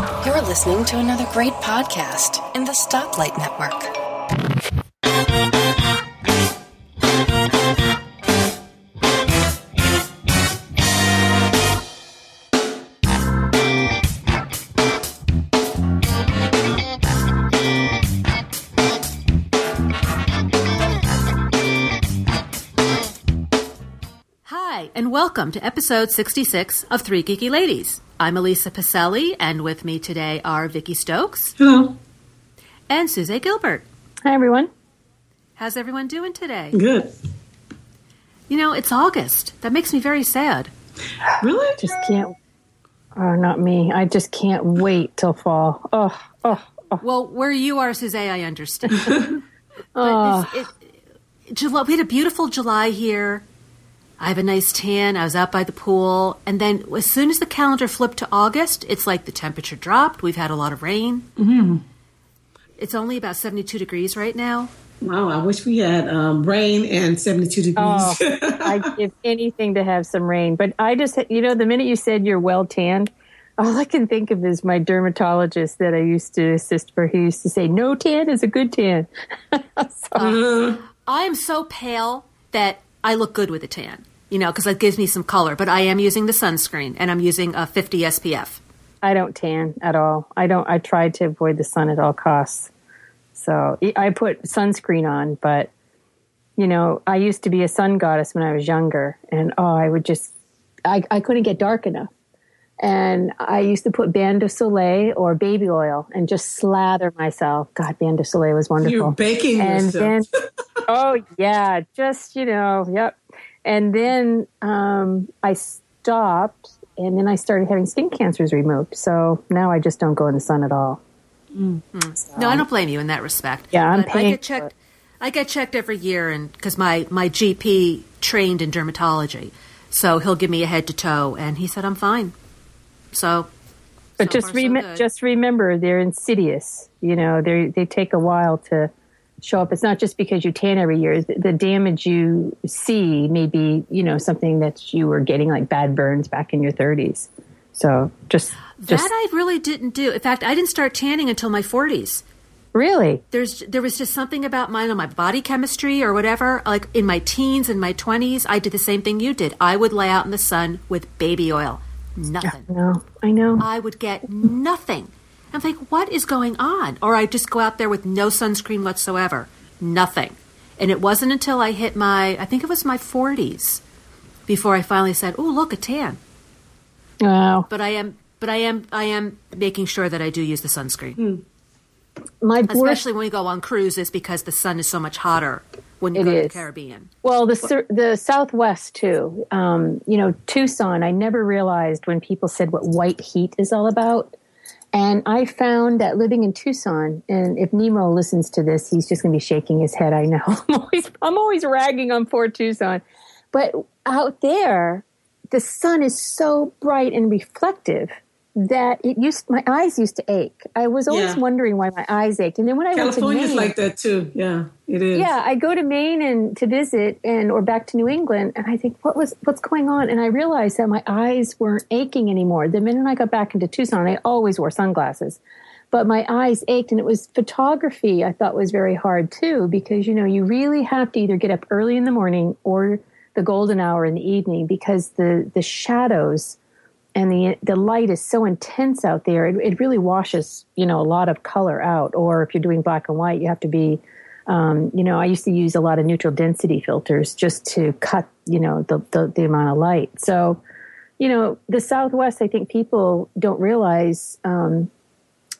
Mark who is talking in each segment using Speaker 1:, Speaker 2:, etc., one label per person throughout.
Speaker 1: You're listening to another great podcast in the Stoplight Network.
Speaker 2: Hi, and welcome to episode 66 of Three Geeky Ladies. I'm Elisa Pacelli, and with me today are Vicky Stokes
Speaker 3: Hello.
Speaker 2: and Suze Gilbert.
Speaker 4: Hi, everyone.
Speaker 2: How's everyone doing today?
Speaker 3: Good.
Speaker 2: You know, it's August. That makes me very sad.
Speaker 3: Really?
Speaker 4: Just can't. Oh, not me. I just can't wait till fall. Oh, oh, oh.
Speaker 2: Well, where you are, Suze, I understand. but it's, it, July, we had a beautiful July here. I have a nice tan. I was out by the pool. And then as soon as the calendar flipped to August, it's like the temperature dropped. We've had a lot of rain. Mm-hmm. It's only about 72 degrees right now.
Speaker 3: Wow, I wish we had um, rain and 72 degrees.
Speaker 4: Oh, I'd give anything to have some rain. But I just, you know, the minute you said you're well tanned, all I can think of is my dermatologist that I used to assist for. He used to say, no tan is a good tan. so,
Speaker 2: I am so pale that I look good with a tan, you know, because it gives me some color. But I am using the sunscreen and I'm using a 50 SPF.
Speaker 4: I don't tan at all. I don't, I try to avoid the sun at all costs. So I put sunscreen on, but you know, I used to be a sun goddess when I was younger, and oh, I would just, I, I couldn't get dark enough. And I used to put Bain de Soleil or baby oil and just slather myself. God, Bain de Soleil was wonderful.
Speaker 3: You're baking
Speaker 4: and
Speaker 3: yourself.
Speaker 4: then, oh yeah, just you know, yep. And then um, I stopped, and then I started having skin cancers removed. So now I just don't go in the sun at all.
Speaker 2: No, I don't blame you in that respect.
Speaker 4: Yeah, I'm
Speaker 2: But I get checked. I get checked every year, and because my my GP trained in dermatology, so he'll give me a head to toe, and he said I'm fine. So,
Speaker 4: But
Speaker 2: so
Speaker 4: just
Speaker 2: far,
Speaker 4: rem-
Speaker 2: good.
Speaker 4: just remember, they're insidious. You know, they they take a while to show up. It's not just because you tan every year. The, damage you see may be, you know, something that you were getting like bad burns back in your 30s. So just just
Speaker 2: that I really didn't do. In fact, I didn't start tanning until my 40s.
Speaker 4: really
Speaker 2: There's there was just something about mine on my body chemistry or whatever. Like in my teens and my 20s, I did the same thing you did. I would lay out in the sun with baby oil. Nothing.
Speaker 4: no, I know.
Speaker 2: I would get nothing. I'm like, what is going on? Or I just go out there with no sunscreen whatsoever. Nothing. And it wasn't until I hit my, I think it was my 40s, before I finally said, "Oh, look, a tan."
Speaker 4: Wow.
Speaker 2: But I am, but I am, I am making sure that I do use the sunscreen,
Speaker 4: My worst
Speaker 2: especially when we go on cruises because the sun is so much hotter when you
Speaker 4: It
Speaker 2: go to the. Caribbean.
Speaker 4: Well, the the Southwest too. Um, you know, Tucson. I never realized when people said what white heat is all about, and I found that living in Tucson. And if Nemo listens to this, he's just going to be shaking his head. I know. I'm always I'm always ragging on poor Tucson, but out there, the sun is so bright and reflective that it used my eyes used to ache. I was always
Speaker 3: Yeah.
Speaker 4: wondering why my eyes ached, and then when I went to
Speaker 3: California's
Speaker 4: Maine,
Speaker 3: like that too. Yeah, it is.
Speaker 4: yeah, I go to Maine and to visit and or back to New England and I think what was what's going on and I realized that my eyes weren't aching anymore. The minute I got back into Tucson, I always wore sunglasses. But my eyes ached and it was photography I thought was very hard too because you know, you really have to either get up early in the morning or the golden hour in the evening because the the shadows and the the light is so intense out there it, it really washes you know a lot of color out or if you're doing black and white you have to be um, you know i used to use a lot of neutral density filters just to cut you know the, the, the amount of light so you know the southwest i think people don't realize um,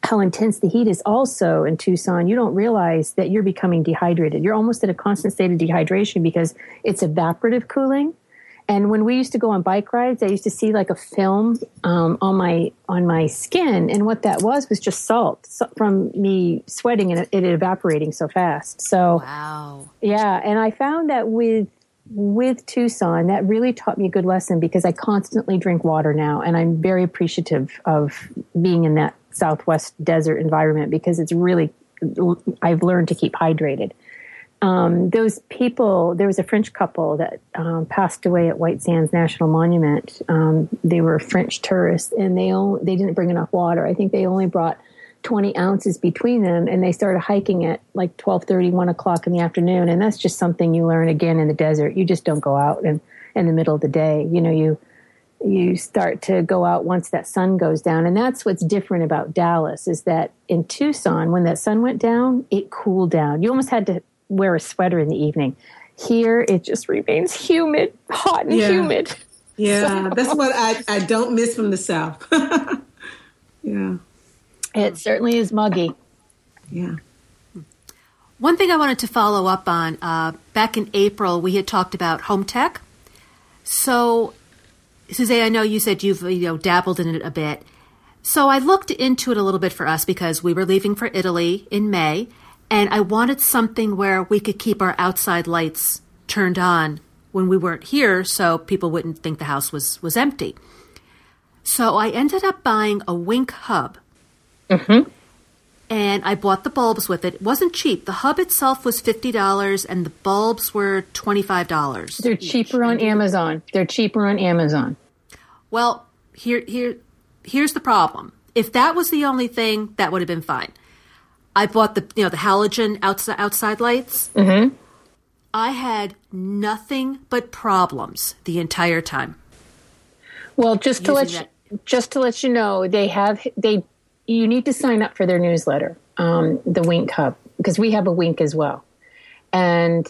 Speaker 4: how intense the heat is also in Tucson, you don't realize that you're becoming dehydrated. You're almost in a constant state of dehydration because it's evaporative cooling. And when we used to go on bike rides, I used to see like a film um, on my on my skin, and what that was was just salt from me sweating and it, it evaporating so fast. So
Speaker 2: Wow.
Speaker 4: yeah, and I found that with with Tucson, that really taught me a good lesson because I constantly drink water now, and I'm very appreciative of being in that Southwest desert environment because it's really I've learned to keep hydrated. Um, those people, there was a French couple that um, passed away at White Sands National Monument. Um, they were French tourists, and they only, they didn't bring enough water. I think they only brought 20 ounces between them, and they started hiking at like 12:30, 1 o'clock in the afternoon. And that's just something you learn again in the desert. You just don't go out in, in the middle of the day. You know, you you start to go out once that sun goes down, and that's what's different about Dallas is that in Tucson, when that sun went down, it cooled down. You almost had to wear a sweater in the evening. Here, it just remains humid, hot and
Speaker 3: Yeah.
Speaker 4: humid.
Speaker 3: Yeah, that's what I, I don't miss from the South. yeah,
Speaker 4: It certainly is muggy.
Speaker 3: yeah.
Speaker 2: One thing I wanted to follow up on uh, back in April, we had talked about home tech. So, Suzanne, I know you said you've you know dabbled in it a bit. So I looked into it a little bit for us because we were leaving for Italy in May, and I wanted something where we could keep our outside lights turned on when we weren't here, so people wouldn't think the house was was empty. So I ended up buying a Wink hub Mm-hmm. and I bought the bulbs with it. It wasn't cheap. The hub itself was fifty dollars, and the bulbs were twenty five dollars.
Speaker 4: They're cheaper on Amazon. They're cheaper on Amazon.
Speaker 2: Well, here, here, here's the problem. If that was the only thing, that would have been fine. I bought the, you know, the halogen outside outside lights. Mm-hmm. I had nothing but problems the entire time.
Speaker 4: Well, just to let you, just to let you know, they have they. You need to sign up for their newsletter, um, the Wink Hub, because we have a Wink as well. And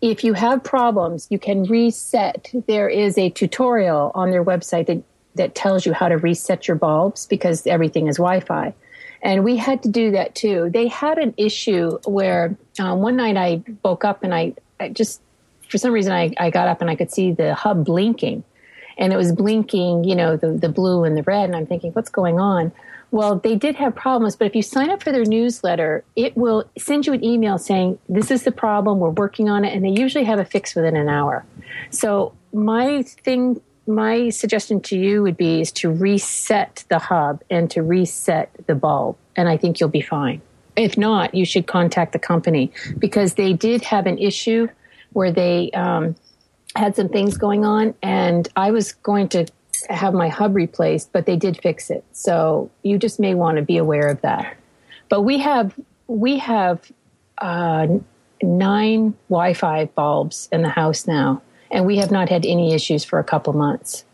Speaker 4: if you have problems, you can reset. There is a tutorial on their website that that tells you how to reset your bulbs because everything is Wi-Fi. And we had to do that too. They had an issue where um, one night I woke up and I, I just, for some reason, I, I got up and I could see the hub blinking and it was blinking, you know, the, the blue and the red. And I'm thinking, what's going on? Well, they did have problems, but if you sign up for their newsletter, it will send you an email saying, this is the problem, we're working on it. And they usually have a fix within an hour. So my thing, my suggestion to you would be is to reset the hub and to reset the bulb. And I think you'll be fine. If not, you should contact the company because they did have an issue where they, um, had some things going on and I was going to have my hub replaced, but they did fix it. So you just may want to be aware of that. But we have we have uh, nine Wi-Fi bulbs in the house now, and we have not had any issues for a couple months.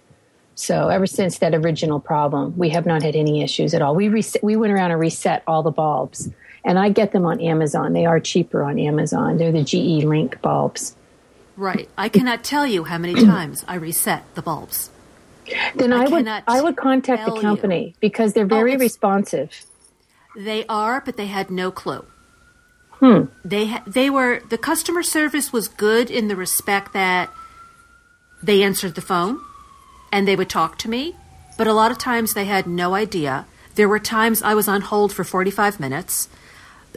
Speaker 4: So ever since that original problem, we have not had any issues at all. We reset, we went around and reset all the bulbs, and I get them on Amazon. They are cheaper on Amazon. They're the GE Link bulbs.
Speaker 2: Right. I cannot tell you how many times I reset the bulbs.
Speaker 4: Then
Speaker 2: I
Speaker 4: I, would I would contact the
Speaker 2: you.
Speaker 4: company because they're very
Speaker 2: it's-
Speaker 4: responsive.
Speaker 2: They are, but they had no clue. Hmm. They ha- they were the customer service was good in the respect that they answered the phone and they would talk to me, but a lot of times they had no idea. There were times I was on hold for 45 minutes.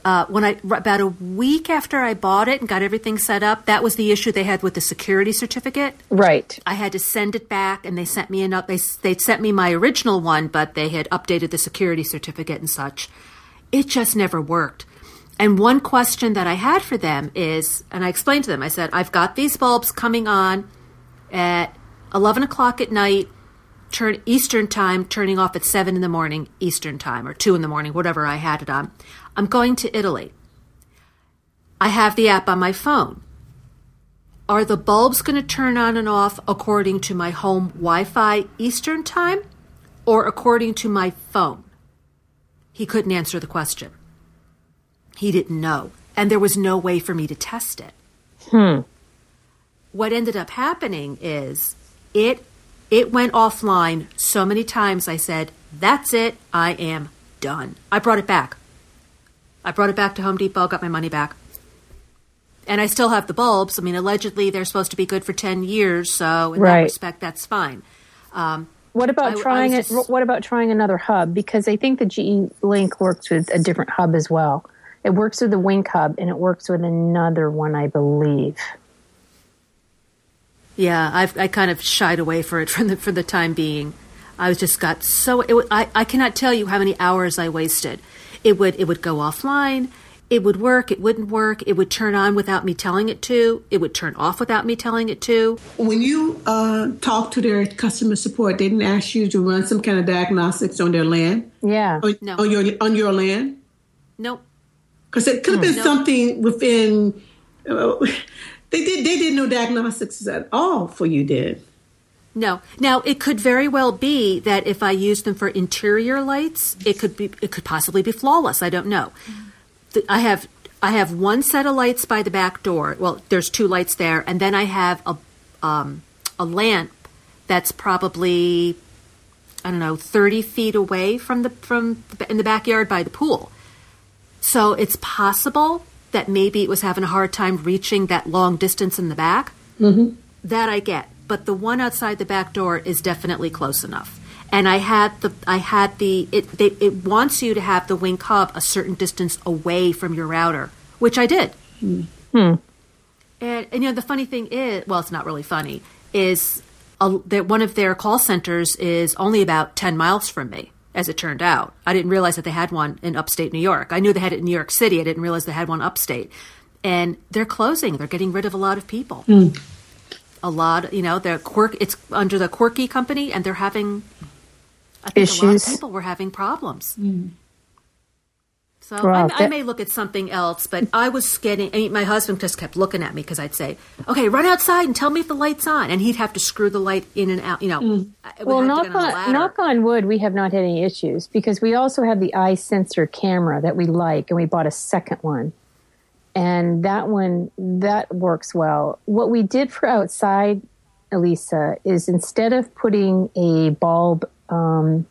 Speaker 2: Uh, when I about a week after I bought it and got everything set up, that was the issue they had with the security certificate.
Speaker 4: Right.
Speaker 2: I had to send it back, and they sent me an up. They they sent me my original one, but they had updated the security certificate and such. It just never worked. And one question that I had for them is, and I explained to them, I said, I've got these bulbs coming on at eleven o'clock at night, turn Eastern time, turning off at seven in the morning Eastern time, or two in the morning, whatever I had it on. I'm going to Italy. I have the app on my phone. Are the bulbs going to turn on and off according to my home Wi Fi Eastern time or according to my phone? He couldn't answer the question. He didn't know. And there was no way for me to test it. Hmm. What ended up happening is it it went offline so many times I said, That's it, I am done. I brought it back. I brought it back to Home Depot, got my money back. And I still have the bulbs. I mean, allegedly they're supposed to be good for 10 years, so in that respect, that's fine. Um,
Speaker 4: What about
Speaker 2: I- I
Speaker 4: trying it? What about trying another hub? Because I think the GE Link works with a different hub as well. It works with the Wink hub and it works with another one, I believe.
Speaker 2: Yeah, I've, I kind of shied away for it for the, for the time being. I was just got so it, I, I cannot tell you how many hours I wasted. It would it would go offline. it would work, it wouldn't work, it would turn on without me telling it to, it would turn off without me telling it to.
Speaker 3: When you uh, talk to their customer support, they didn't ask you to run some kind of diagnostics on their LAN?
Speaker 4: Yeah.
Speaker 3: On,
Speaker 2: No.
Speaker 3: on your on your LAN?
Speaker 2: Nope.
Speaker 3: Because it could have been
Speaker 2: No.
Speaker 3: something within. Uh, they did. They did no diagnostics at all for you. Did
Speaker 2: No. Now it could very well be that if I use them for interior lights, it could be it could possibly be flawless. I don't know. I have I have one set of lights by the back door. Well, there's two lights there, and then I have a um, a lamp that's probably I don't know thirty feet away from the from the, in the backyard by the pool. So it's possible that maybe it was having a hard time reaching that long distance in the back. Mm-hmm. That I get, but the one outside the back door is definitely close enough. And I had the I had the it they, it wants you to have the Wink Hub a certain distance away from your router, which I did. And, and you know the funny thing is, well, it's not really funny. Is that one of their call centers is only about ten miles from me. As it turned out, I didn't realize that they had one in upstate New York. I knew they had it in New York City. I didn't realize they had one upstate. And they're closing. They're getting rid of a lot of people. Hmm. A lot, you know, they're quirk. It's under the Quirky company, and they're having. I think a lot
Speaker 4: Issues.
Speaker 2: of people were having problems. Hmm. So
Speaker 4: Wow,
Speaker 2: I, I may look at something else, but I was getting. I mean, my husband just kept looking at me because I'd say, "Okay, run outside and tell me if the light's on," and he'd have to screw the light in and out. You know,
Speaker 4: Mm. Well, knock
Speaker 2: on
Speaker 4: on, knock on wood, we have not had any issues because we also have the eye sensor camera that we like, and we bought a second one. And that one, that works well. What we did for outside, Elisa, is instead of putting a bulb um,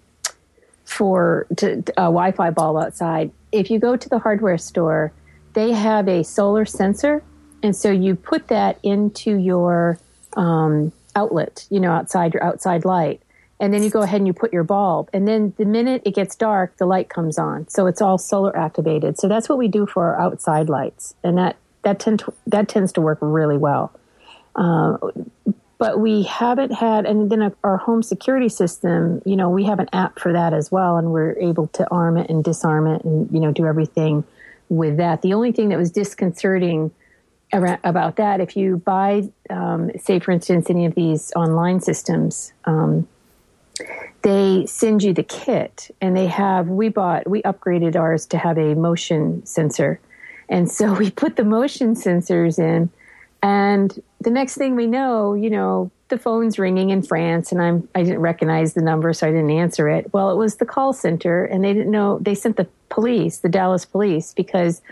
Speaker 4: for to, a Wi-Fi bulb outside, if you go to the hardware store, they have a solar sensor, and so you put that into your um, outlet, you know, outside your outside light, and then you go ahead and you put your bulb, and then the minute it gets dark, the light comes on. So it's all solar activated. So that's what we do for our outside lights, and that that tend to, that tends to work really well but we haven't had and then our home security system you know we have an app for that as well and we're able to arm it and disarm it and you know do everything with that. The only thing that was disconcerting about that if you buy um, say for instance any of these online systems um, they send you the kit and they have we bought we upgraded ours to have a motion sensor. And so we put the motion sensors in and the next thing we know you know the phone's ringing in france and i'm i didn't recognize the number so i didn't answer it. Well it was the call center and they didn't know they sent the police the dallas police because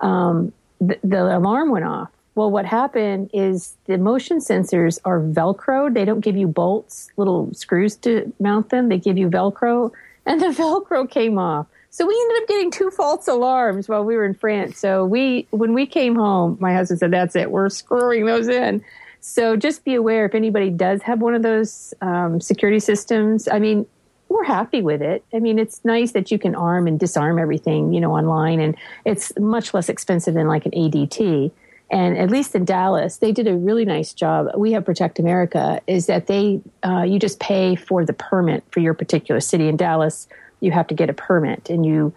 Speaker 4: um, the, the alarm went off. Well what happened is the motion sensors are velcro they don't give you bolts little screws to mount them. They give you velcro and the velcro came off so we ended up getting two false alarms while we were in france so we when we came home my husband said that's it we're screwing those in so just be aware if anybody does have one of those um, security systems i mean we're happy with it. I mean, it's nice that you can arm and disarm everything, you know, online, and it's much less expensive than like an ADT. And at least in Dallas, they did a really nice job. We have Protect America, is that they uh, you just pay for the permit for your particular city. In Dallas, you have to get a permit, and you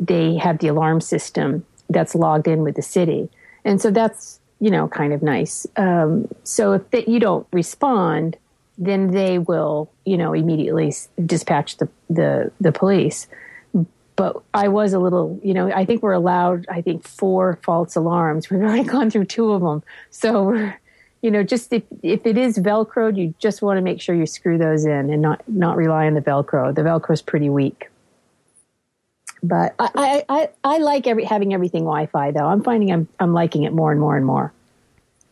Speaker 4: they have the alarm system that's logged in with the city, and so that's you know kind of nice. Um, so if that you don't respond, then they will, you know, immediately dispatch the, the, the police. But I was a little, you know, I think we're allowed, I think, four false alarms. We've already gone through two of them. So we're, you know, just if, if it is Velcroed, you just want to make sure you screw those in and not, not rely on the Velcro. The Velcro is pretty weak. But I, I, I, I like every, having everything Wi-Fi though. I'm finding I'm, I'm liking it more and more and more.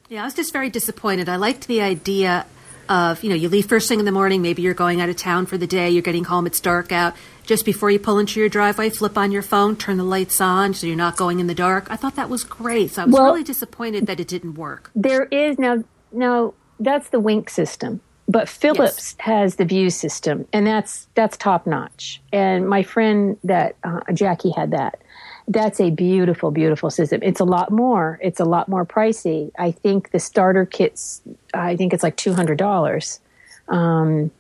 Speaker 2: Yeah, I was just very disappointed. I liked the idea of, you know, you leave first thing in the morning, maybe you're going out of town for the day, you're getting home, it's dark out. Just before you pull into your driveway, flip on your phone, turn the lights on so you're not going in the dark. I thought that was great. So I was
Speaker 4: Well-
Speaker 2: really disappointed that it didn't work.
Speaker 4: There is now now that's the Wink system, but Philips has the Hue system, and that's that's top notch. And my friend that uh, Jackie had that. That's a beautiful, beautiful system. It's a lot more. It's a lot more pricey. I think the starter kits. I think it's like two hundred dollars. Um,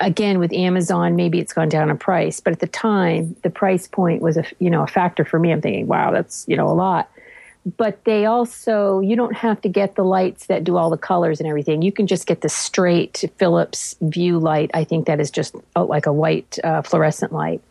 Speaker 4: again with Amazon, maybe it's gone down in price, but at the time, the price point was a you know a factor for me. I'm thinking, wow, that's you know a lot. But they also you don't have to get the lights that do all the colors and everything. You can just get the straight Philips Hue light. I think that is just oh, like a white uh, fluorescent light,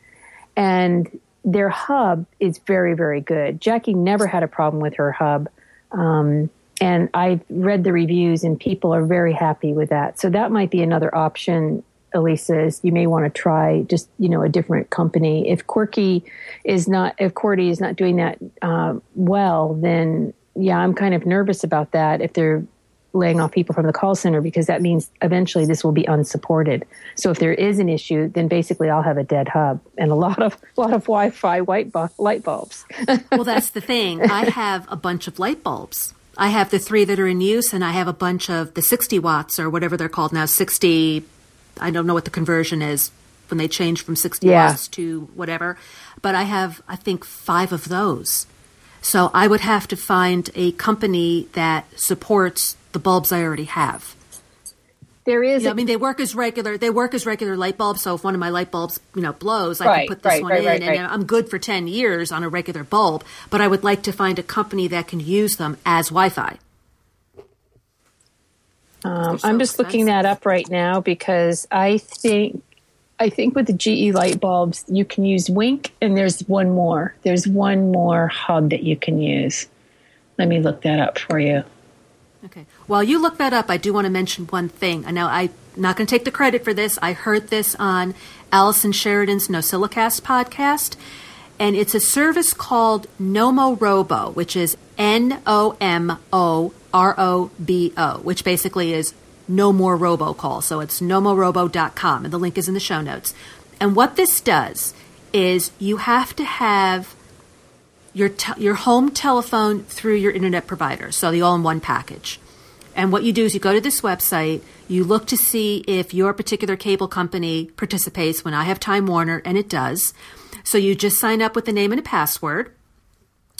Speaker 4: and their hub is very very good. Jackie never had a problem with her hub. Um, and I've read the reviews and people are very happy with that. So that might be another option Elisa is you may want to try just you know a different company. If Quirky is not, if Quirky is not doing that uh, well, then yeah, I'm kind of nervous about that. If they're laying off people from the call center, because that means eventually this will be unsupported. So if there is an issue, then basically I'll have a dead hub and a lot of a lot of Wi-Fi white bu- light bulbs.
Speaker 2: well, that's the thing. I have a bunch of light bulbs. I have the three that are in use, and I have a bunch of the 60 watts or whatever they're called now, 60 I don't know what the conversion is when they change from 60 yeah. watts to whatever, but I have, I think, five of those. So I would have to find a company that supports the bulbs I already have.
Speaker 4: There is.
Speaker 2: You know, a, I mean, they work as regular. They work as regular light bulbs. So if one of my light bulbs, you know, blows, I
Speaker 4: right,
Speaker 2: can put this
Speaker 4: right,
Speaker 2: one
Speaker 4: right,
Speaker 2: in, and I'm good for ten years on a regular bulb. But I would like to find a company that can use them as Wi-Fi.
Speaker 4: Um, so I'm just expensive. looking that up right now because I think I think with the GE light bulbs you can use Wink, and there's one more. There's one more hub that you can use. Let me look that up for you.
Speaker 2: Okay. While you look that up, I do want to mention one thing. I know I'm not going to take the credit for this. I heard this on Allison Sheridan's NosillaCast podcast, and it's a service called Nomorobo, which is N O M O R O B O, which basically is no more robocall. So it's nomorobo.com, and the link is in the show notes. And what this does is you have to have your te- your home telephone through your internet provider, so the all-in-one package. And what you do is you go to this website, you look to see if your particular cable company participates. When I have Time Warner, and it does, so you just sign up with a name and a password.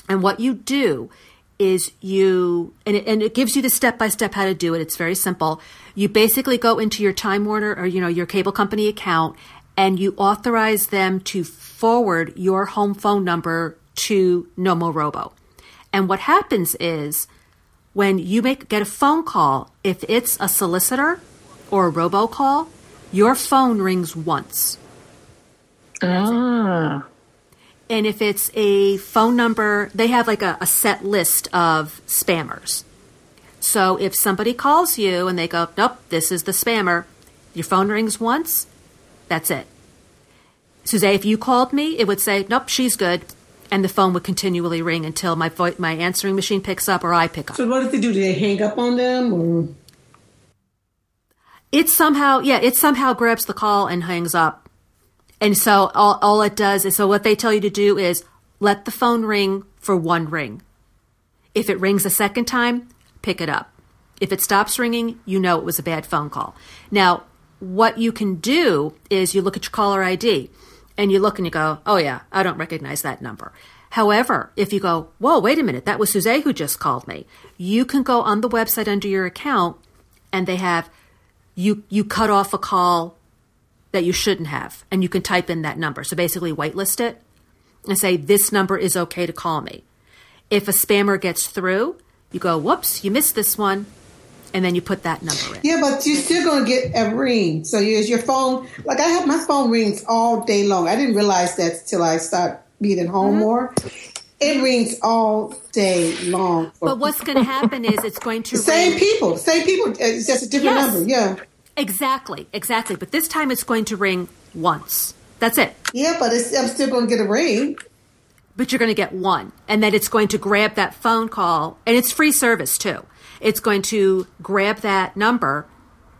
Speaker 2: And what you do is you, and it, and it gives you the step by step how to do it. It's very simple. You basically go into your Time Warner or, you know, your cable company account and you authorize them to forward your home phone number to Nomorobo. And what happens is when you make get a phone call, if it's a solicitor or a robocall, your phone rings once.
Speaker 4: Ah.
Speaker 2: And if it's a phone number, they have like a, a set list of spammers. So if somebody calls you and they go, nope, this is the spammer, your phone rings once, that's it. Suzanne, if you called me, it would say, nope, she's good. And the phone would continually ring until my vo- my answering machine picks up or I pick up.
Speaker 3: So what did they do? Did they hang up on them or?
Speaker 2: It somehow, yeah, it somehow grabs the call and hangs up and so all, all it does is so what they tell you to do is let the phone ring for one ring. If it rings a second time, pick it up. If it stops ringing, you know it was a bad phone call. Now, what you can do is you look at your caller ID and you look and you go, oh yeah, I don't recognize that number. However, if you go, whoa, wait a minute, that was Suzanne who just called me, you can go on the website under your account and they have you you cut off a call that you shouldn't have, and you can type in that number. So basically, whitelist it and say, This number is okay to call me. If a spammer gets through, you go, Whoops, you missed this one. And then you put that number in.
Speaker 3: Yeah, but you're still going to get a ring. So use your phone. Like I have my phone rings all day long. I didn't realize that till I start being at home mm-hmm. more. It rings all day long.
Speaker 2: But what's going to happen is it's going to
Speaker 3: same
Speaker 2: ring.
Speaker 3: people, same people. It's just a different yes. number. Yeah.
Speaker 2: Exactly, exactly. But this time it's going to ring once. That's it.
Speaker 3: Yeah, but I'm still going to get a ring.
Speaker 2: But you're going to get one. And then it's going to grab that phone call, and it's free service too. It's going to grab that number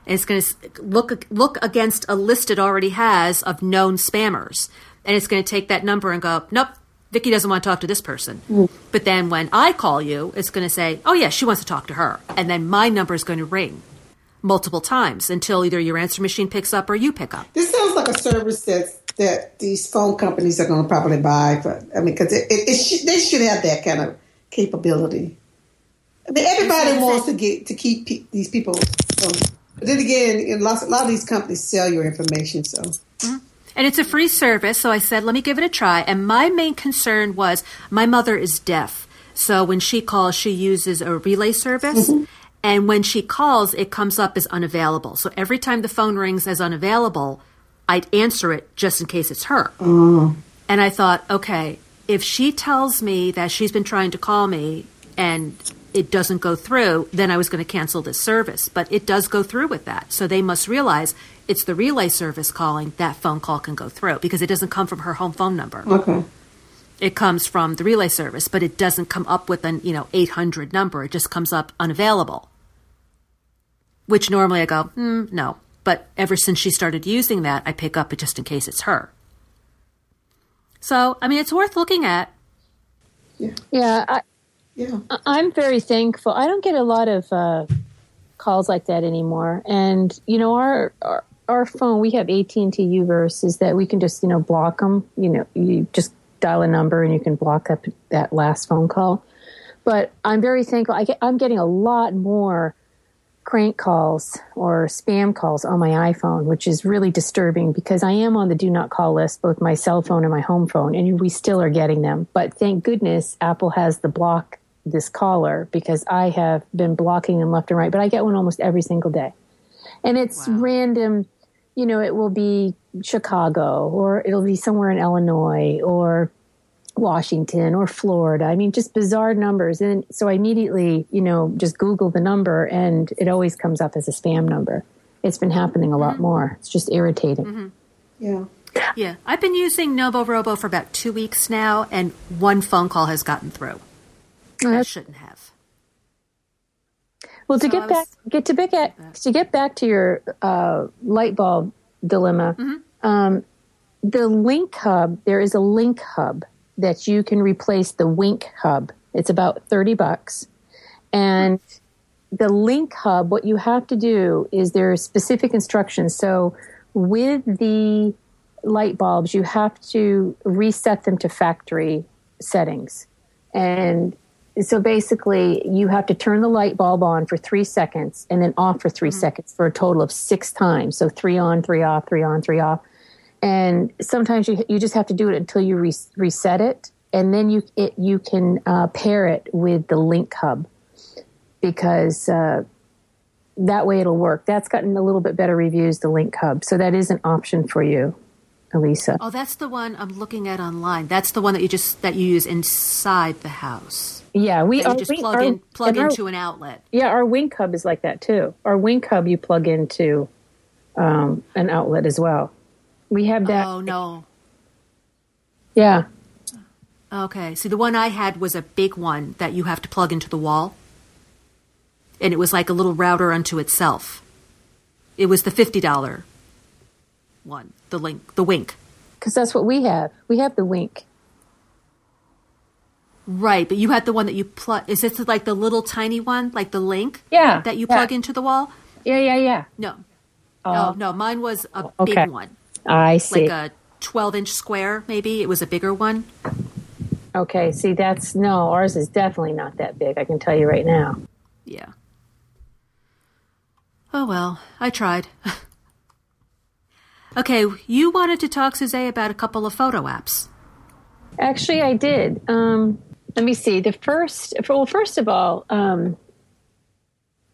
Speaker 2: and it's going to look look against a list it already has of known spammers. And it's going to take that number and go, nope, Vicky doesn't want to talk to this person. Mm. But then when I call you, it's going to say, oh, yeah, she wants to talk to her. And then my number is going to ring multiple times until either your answer machine picks up or you pick up.
Speaker 3: This sounds like a service that that these phone companies are going to probably buy. For, I mean, because it, it, it sh- they should have that kind of capability. I mean, everybody wants to get to keep pe- these people from But then again, lots, a lot of these companies sell your information, so.
Speaker 2: Mm-hmm. And it's a free service, so I said, let me give it a try. And my main concern was my mother is deaf. So when she calls, she uses a relay service. Mm-hmm. And when she calls, it comes up as unavailable. So every time the phone rings as unavailable, I'd answer it just in case it's her.
Speaker 3: Mm.
Speaker 2: And I thought, okay, if she tells me that she's been trying to call me and it doesn't go through, then I was going to cancel this service. But it does go through with that. So they must realize it's the relay service calling, that phone call can go through because it doesn't come from her home phone number.
Speaker 3: Okay.
Speaker 2: It comes from the relay service, but it doesn't come up with an, you know, 800 number. It just comes up unavailable. Which normally I go, hmm, no. But ever since she started using that, I pick up it just in case it's her. So, I mean, it's worth looking at.
Speaker 3: Yeah.
Speaker 4: Yeah. I,
Speaker 3: yeah.
Speaker 4: I'm very thankful. I don't get a lot of uh, calls like that anymore. And, you know, our, our, our phone, we have AT&T U-verse, is that we can just, you know, block them. You know, you just dial a number and you can block up that last phone call. But I'm very thankful. I get, I'm getting a lot more crank calls or spam calls on my iPhone, which is really disturbing because I am on the do not call list, both my cell phone and my home phone, and we still are getting them. But thank goodness Apple has the block this caller because I have been blocking them left and right, but I get one almost every single day. And it's wow. random, you know, it will be Chicago or it'll be somewhere in Illinois or Washington or Florida. I mean, just bizarre numbers. And so I immediately, you know, just Google the number and it always comes up as a spam number. It's been happening a lot mm-hmm. more. It's just irritating.
Speaker 3: Mm-hmm. Yeah.
Speaker 2: Yeah. I've been using Nomorobo for about two weeks now, and one phone call has gotten through. I shouldn't have.
Speaker 4: Well, to so get back, get to back at, to get back to your uh, light bulb dilemma, mm-hmm. um, the Link Hub. There is a Link Hub that you can replace the Wink Hub. It's about thirty bucks, and the Link Hub. What you have to do is there are specific instructions. So with the light bulbs, you have to reset them to factory settings, and so basically, you have to turn the light bulb on for three seconds and then off for 3 mm-hmm. seconds for a total of six times. So three on, three off, three on, three off. And sometimes you you just have to do it until you re- reset it, and then you it, you can uh, pair it with the Link Hub because uh, that way it'll work. That's gotten a little bit better reviews. The Link Hub, so that is an option for you. Elisa.
Speaker 2: Oh, that's the one I'm looking at online. That's the one that you just that you use inside the house.
Speaker 4: Yeah, we
Speaker 2: are, just plug in plug into our, an outlet.
Speaker 4: Yeah, our Wink Hub is like that too. Our Wink Hub you plug into um, an outlet as well. We have that.
Speaker 2: Oh no.
Speaker 4: Yeah.
Speaker 2: Okay. So the one I had was a big one that you have to plug into the wall, and it was like a little router unto itself. It was the fifty dollar one, the link, the Wink.
Speaker 4: Because that's what we have. We have the Wink.
Speaker 2: Right, but you had the one that you plug. Is this like the little tiny one, like the link?
Speaker 4: Yeah.
Speaker 2: That you
Speaker 4: yeah.
Speaker 2: plug into the wall?
Speaker 4: Yeah, yeah, yeah.
Speaker 2: No. Uh, no, no, mine was a
Speaker 4: okay.
Speaker 2: big one.
Speaker 4: I see.
Speaker 2: Like a 12 inch square, maybe. It was a bigger one.
Speaker 4: Okay, see, that's no, ours is definitely not that big. I can tell you right now.
Speaker 2: Yeah. Oh, well, I tried. okay, you wanted to talk, Suzette, about a couple of photo apps.
Speaker 4: Actually, I did. Um, let me see. The first, well, first of all, um,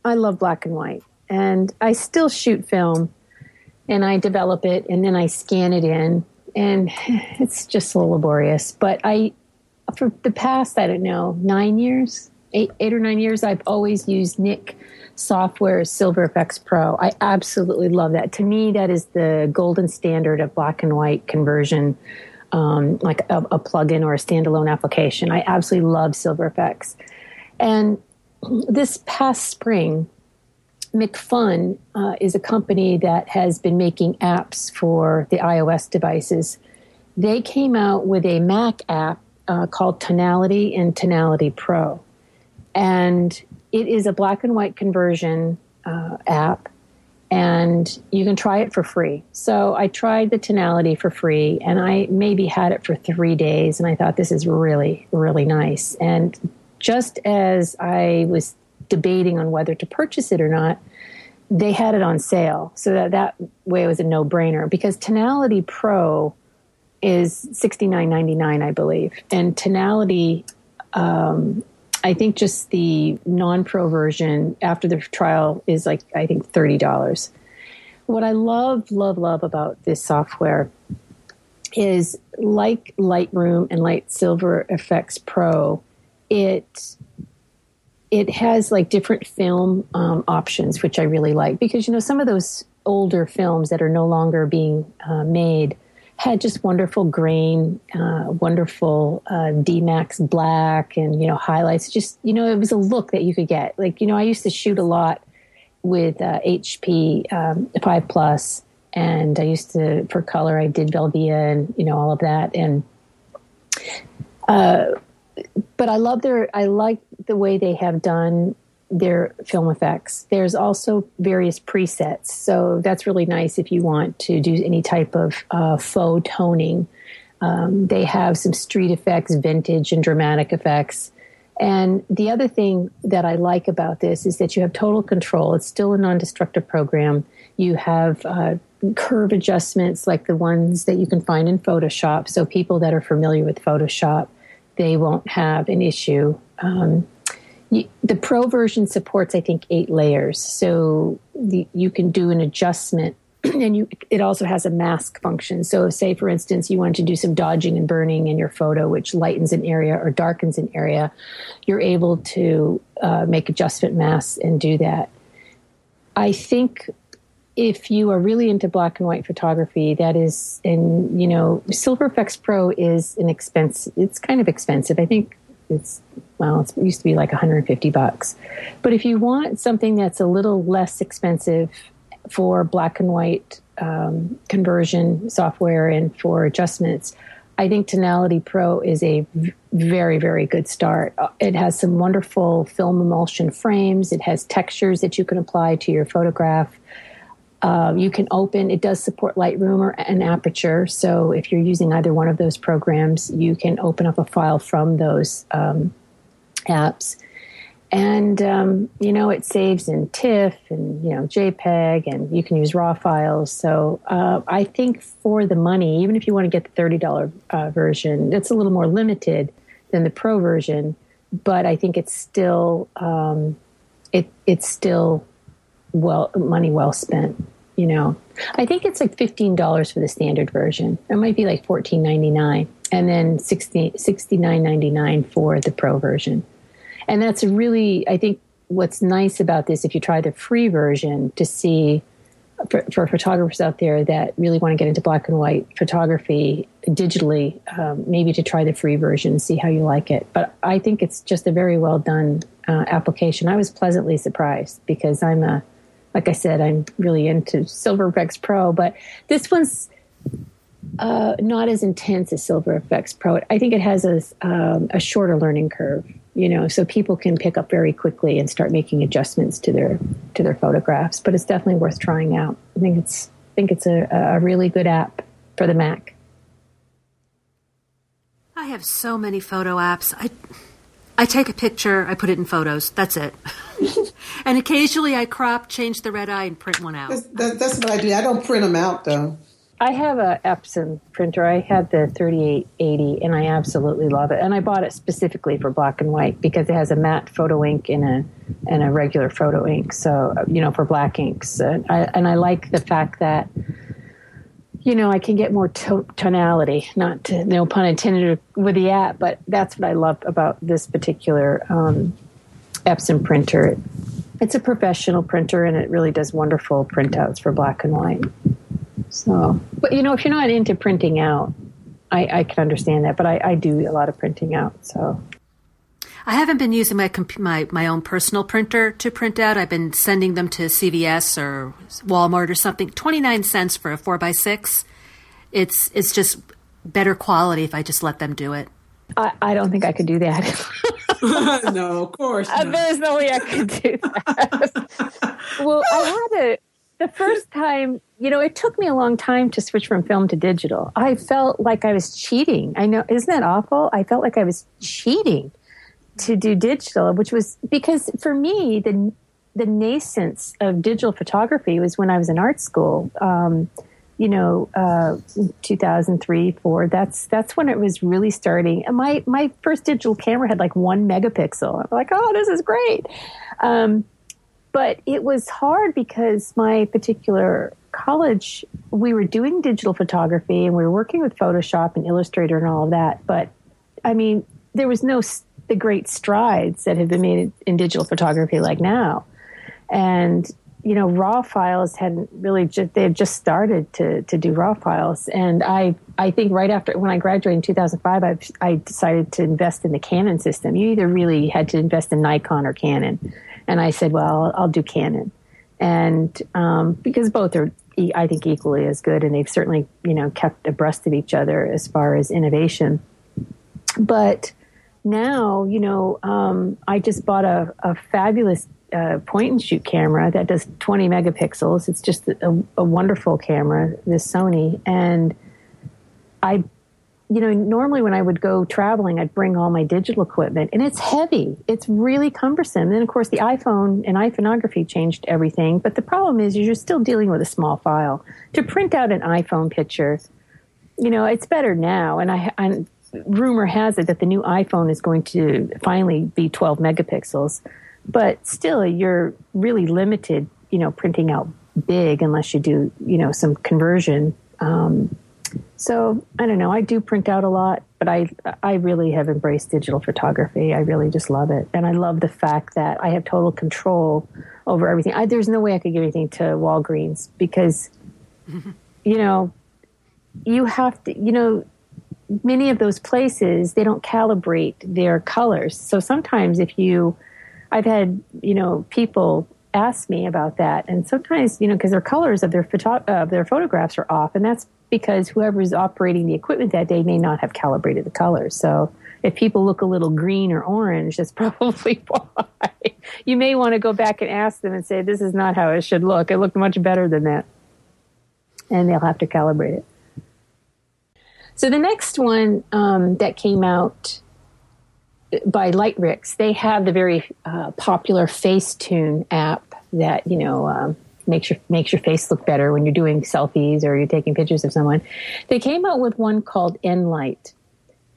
Speaker 4: I love black and white, and I still shoot film, and I develop it, and then I scan it in, and it's just a little laborious. But I, for the past, I don't know, nine years, eight, eight or nine years, I've always used Nik software Silver Efex Pro. I absolutely love that. To me, that is the golden standard of black and white conversion um, like a, a plugin or a standalone application. I absolutely love Silver SilverFX. And this past spring, MacPhun uh, is a company that has been making apps for the iOS devices. They came out with a Mac app uh, called Tonality and Tonality Pro. And it is a black and white conversion uh, app and you can try it for free. So I tried the tonality for free and I maybe had it for three days and I thought this is really, really nice. And just as I was debating on whether to purchase it or not, they had it on sale, so that that way it was a no brainer. Because Tonality Pro is sixty nine ninety nine, I believe, and Tonality. Um, I think just the non pro version after the trial is like I think thirty dollars. What I love, love, love about this software is like Lightroom and Light Silver Efex Pro, it it has like different film um, options, which I really like because you know some of those older films that are no longer being uh, made had just wonderful grain, uh, wonderful uh, D-Max black, and you know highlights. Just you know, it was a look that you could get. Like you know, I used to shoot a lot with uh, HP um, Five Plus, and I used to for color I did Velvia and you know all of that, and uh, but I love their I like the way they have done their film effects. There's also various presets, so that's really nice if you want to do any type of uh, faux toning. Um, they have some street effects, vintage and dramatic effects. And the other thing that I like about this is that you have total control. It's still a non destructive program. You have uh, curve adjustments like the ones that you can find in Photoshop. So, people that are familiar with Photoshop, they won't have an issue. Um, the pro version supports, I think, eight layers. So the, you can do an adjustment and you, it also has a mask function. So, say for instance, you wanted to do some dodging and burning in your photo, which lightens an area or darkens an area, you're able to uh, make adjustment masks and do that. I think if you are really into black and white photography, that is, and you know, Silver Efex Pro is an expense. It's kind of expensive. I think it's well, it used to be like 150 bucks. But if you want something that's a little less expensive for black and white um, conversion software and for adjustments, I think Tonality Pro is a very, very good start. Uh, it has some wonderful film emulsion frames. It has textures that you can apply to your photograph. Uh, you can open, it does support Lightroom or an Aperture. So if you're using either one of those programs, you can open up a file from those um, apps. And, um, you know, it saves in TIFF and, you know, JPEG, and you can use RAW files. So uh, I think for the money, even if you want to get the $30 uh, version, it's a little more limited than the Pro version. But I think it's still, um, it, it's still well, money well spent you know? I think it's like $15 for the standard version. It might be like $14.99 and then 60 $69.99 for the pro version. And that's really i think what's nice about this if you try the free version to see for, for photographers out there that really want to get into black and white photography digitally um, maybe to try the free version and see how you like it. But i think it's just a very well done uh, application. I was pleasantly surprised because i'm a like I said, I'm really into Silver Efex Pro, but this one's uh, not as intense as Silver Efex Pro. I think it has a, um, a shorter learning curve, you know, so people can pick up very quickly and start making adjustments to their to their photographs. But it's definitely worth trying out. I think it's I think it's a, a really good app for the Mac.
Speaker 2: I have so many photo apps. I I take a picture, I put it in photos. That's it. and occasionally I crop, change the red eye, and print one out.
Speaker 3: That's, that's, what I do. I don't print them out though.
Speaker 4: I have a Epson printer. I had the 3880 and I absolutely love it. And I bought it specifically for black and white because it has a matte photo ink and a and a regular photo ink. So, you know, for black inks. And I, and I like the fact that you know, I can get more to- tonality, not to, no pun intended with the app, but that's what I love about this particular um, Epson printer. It's a professional printer and it really does wonderful printouts for black and white. So, but you know, if you're not into printing out, I, I can understand that, but I, I do a lot of printing out. So,
Speaker 2: I haven't been using my my my own personal printer to print out. I've been sending them to CVS or Walmart or something. Twenty nine cents for a four by six. It's it's just better quality if I just let them do it.
Speaker 4: I, I don't think I could do
Speaker 3: that. no, of course.
Speaker 4: Uh, there's no way I could do that. well, I had a the first time, you know, it took me a long time to switch from film to digital. I felt like I was cheating. I know, isn't that awful? I felt like I was cheating to do digital, which was because for me, the the nascence of digital photography was when I was in art school. Um, you know, uh, 2003, four. That's that's when it was really starting. And my my first digital camera had like one megapixel. I'm like, oh, this is great. Um, but it was hard because my particular college, we were doing digital photography and we were working with Photoshop and Illustrator and all of that. But I mean, there was no the great strides that have been made in digital photography like now. And you know, raw files hadn't really just, they had just started to, to do raw files. And I, I think right after, when I graduated in 2005, I, I decided to invest in the Canon system. You either really had to invest in Nikon or Canon. And I said, well, I'll, do Canon. And, um, because both are, I think, equally as good. And they've certainly, you know, kept abreast of each other as far as innovation. But now, you know, um, I just bought a, a fabulous uh, point and shoot camera that does 20 megapixels. It's just a, a, wonderful camera, this Sony. And I, you know, normally when I would go traveling, I'd bring all my digital equipment and it's heavy. It's really cumbersome. And then of course the iPhone and iPhoneography changed everything. But the problem is you're still dealing with a small file. To print out an iPhone picture, you know, it's better now. And I, I rumor has it that the new iPhone is going to finally be 12 megapixels but still you're really limited you know printing out big unless you do you know some conversion. Um, so i don't know. I do print out a lot but i i really have embraced digital photography. I really just love it. And i love the fact that i have total control over everything. I, there's no way i could give anything to walgreens because you know you have to you know many of those places they don't calibrate their colors so sometimes if you I've had, you know, people ask me about that. And sometimes, you know, because their colors of their photo- of their photographs are off, and that's because whoever's operating the equipment that day may not have calibrated the colors. So if people look a little green or orange, that's probably why. you may want to go back and ask them and say, "This is not how it should look. It looked much better than that," and they'll have to calibrate it. So the next one um, that came out by Lightricks, they have the very uh, popular Facetune app that you know um, makes your makes your face look better when you're doing selfies or you're taking pictures of someone. They came out with one called Enlight,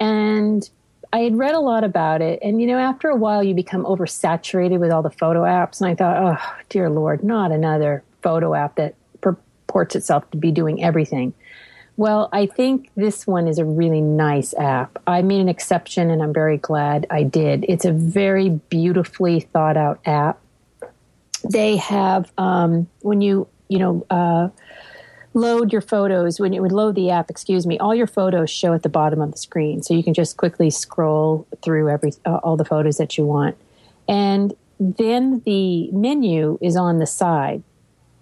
Speaker 4: and I had read a lot about it. And you know, after a while, you become oversaturated with all the photo apps, and I thought, oh dear lord, not another photo app that purports itself to be doing everything. Well, I think this one is a really nice app. I made an exception and I'm very glad I did. It's a very beautifully thought out app. They have, um, when you, you know, uh, load your photos, when you would load the app, excuse me, all your photos show at the bottom of the screen. So you can just quickly scroll through every, uh, all the photos that you want. And then the menu is on the side.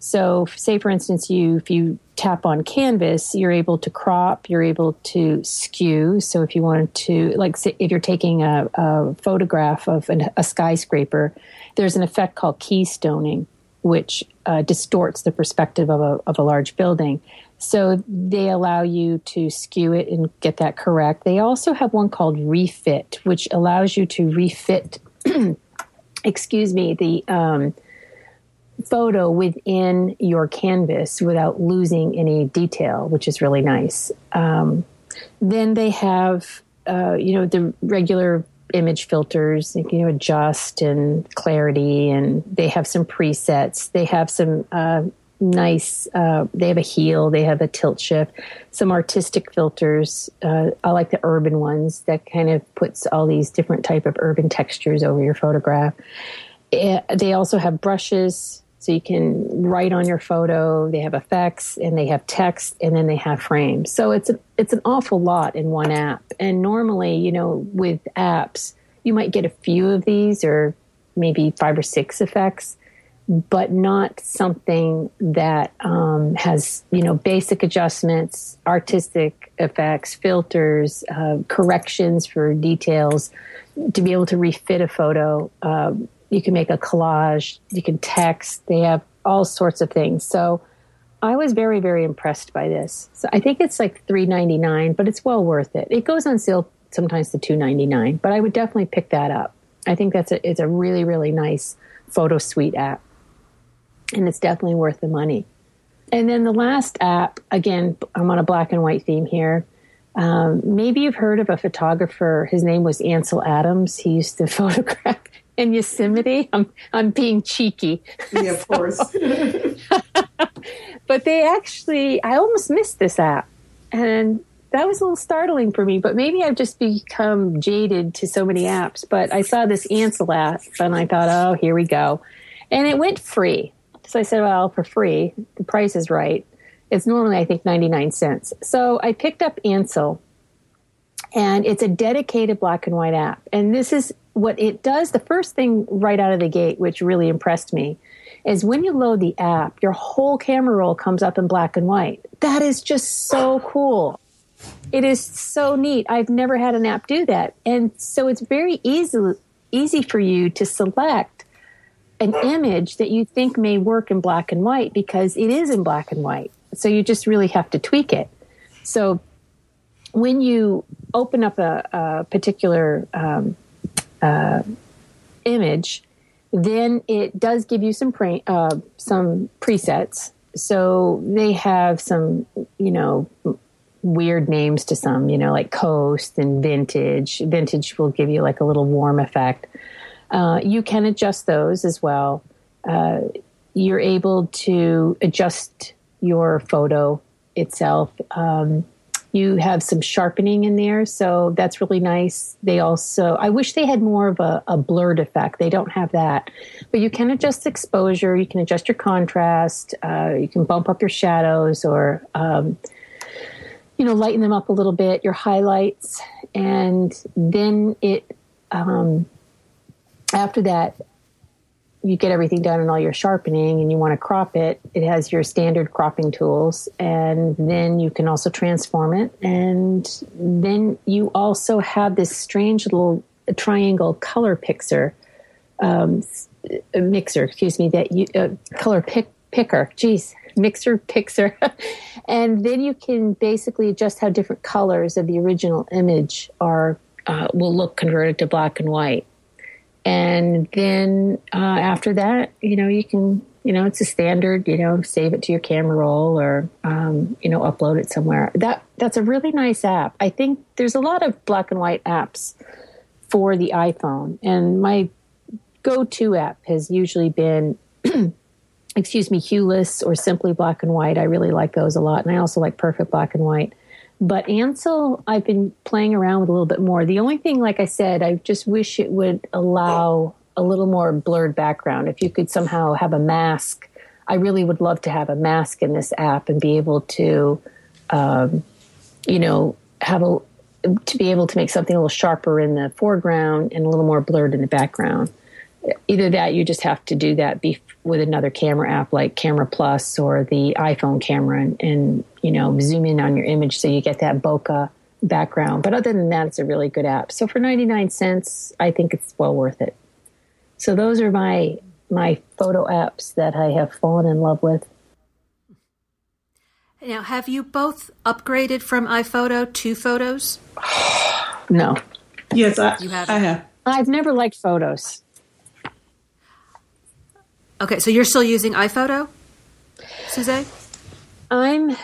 Speaker 4: So, say for instance, you if you tap on canvas, you're able to crop, you're able to skew. So, if you wanted to, like, if you're taking a, a photograph of an, a skyscraper, there's an effect called keystoning, which uh, distorts the perspective of a of a large building. So they allow you to skew it and get that correct. They also have one called refit, which allows you to refit. excuse me, the um, photo within your canvas without losing any detail, which is really nice. Um, then they have, uh, you know, the regular image filters, you know, adjust and clarity, and they have some presets. They have some uh, nice, uh, they have a heal, they have a tilt shift, some artistic filters. Uh, I like the urban ones that kind of puts all these different type of urban textures over your photograph. It, eh, they also have brushes so you can write on your photo. They have effects and they have text and then they have frames. So it's a, it's an awful lot in one app. And normally, you know, with apps, you might get a few of these or maybe five or six effects, but not something that um, has you know basic adjustments, artistic effects, filters, uh, corrections for details to be able to refit a photo. Uh, you can make a collage, you can text, they have all sorts of things. So I was very, very impressed by this. So I think it's like three ninety nine, but it's well worth it. It goes on sale sometimes to two ninety nine, but I would definitely pick that up. I think that's a it's a really, really nice photo suite app. and it's definitely worth the money. And then the last app, again, I'm on a black and white theme here. Um, maybe you've heard of a photographer. His name was Ansel Adams. He used to photograph in Yosemite. I'm I'm being cheeky.
Speaker 3: Yeah, of course.
Speaker 4: but they actually, I almost missed this app, and that was a little startling for me. But maybe I've just become jaded to so many apps. But I saw this Ansel app, and I thought, oh, here we go, and it went free. So I said, well, for free, the price is right. It's normally, I think, 99 cents. So I picked up Ansel, and it's a dedicated black and white app. And this is what it does. The first thing right out of the gate, which really impressed me, is when you load the app, your whole camera roll comes up in black and white. That is just so cool. It is so neat. I've never had an app do that. And so it's very easy easy for you to select an image that you think may work in black and white because it is in black and white. So you just really have to tweak it. So when you open up a, a particular um, uh, image, then it does give you some pre- uh, some presets. So they have some, you know, weird names to some, you know, like coast and vintage. Vintage will give you like a little warm effect. Uh, you can adjust those as well. Uh, you're able to adjust your photo itself. Um, you have some sharpening in there, so that's really nice. They also, I wish they had more of a, a, blurred effect. They don't have that, but you can adjust exposure. You can adjust your contrast. Uh, you can bump up your shadows or, um, you know, lighten them up a little bit. Your highlights, and then it. Um, after that, you get everything done and all your sharpening and you want to crop it, it has your standard cropping tools. And then you can also transform it. And then you also have this strange little triangle color picture, um, mixer, excuse me, that you, uh, color pick, picker, geez, mixer, pixer. and then you can basically adjust how different colors of the original image are, uh, will look converted to black and white and then uh, after that, you know, you can, you know, it's a standard, you know, save it to your camera roll or, um, you know, upload it somewhere. That that's a really nice app. I think there's a lot of black and white apps for the iPhone, and my go-to app has usually been. excuse me, Hueless or simply black and white. I really like those a lot. And I also like perfect black and white. But Ansel, I've been playing around with a little bit more. The only thing, like I said, I just wish it would allow a little more blurred background. If you could somehow have a mask, I really would love to have a mask in this app and be able to, um, you know, have a to be able to make something a little sharper in the foreground and a little more blurred in the background. Either that, you just have to do that be, with another camera app like Camera Plus or the iPhone camera and, and, you know, zoom in on your image so you get that bokeh background. But other than that, it's a really good app. So for 99 cents, I think it's well worth it. So those are my my photo apps that I have fallen in love with.
Speaker 2: Now, have you both upgraded from iPhoto to Photos?
Speaker 4: no.
Speaker 3: Yes, I, you have. I have.
Speaker 4: I've never liked Photos.
Speaker 2: Okay, so you're still using iPhoto, Suzanne?
Speaker 4: I'm.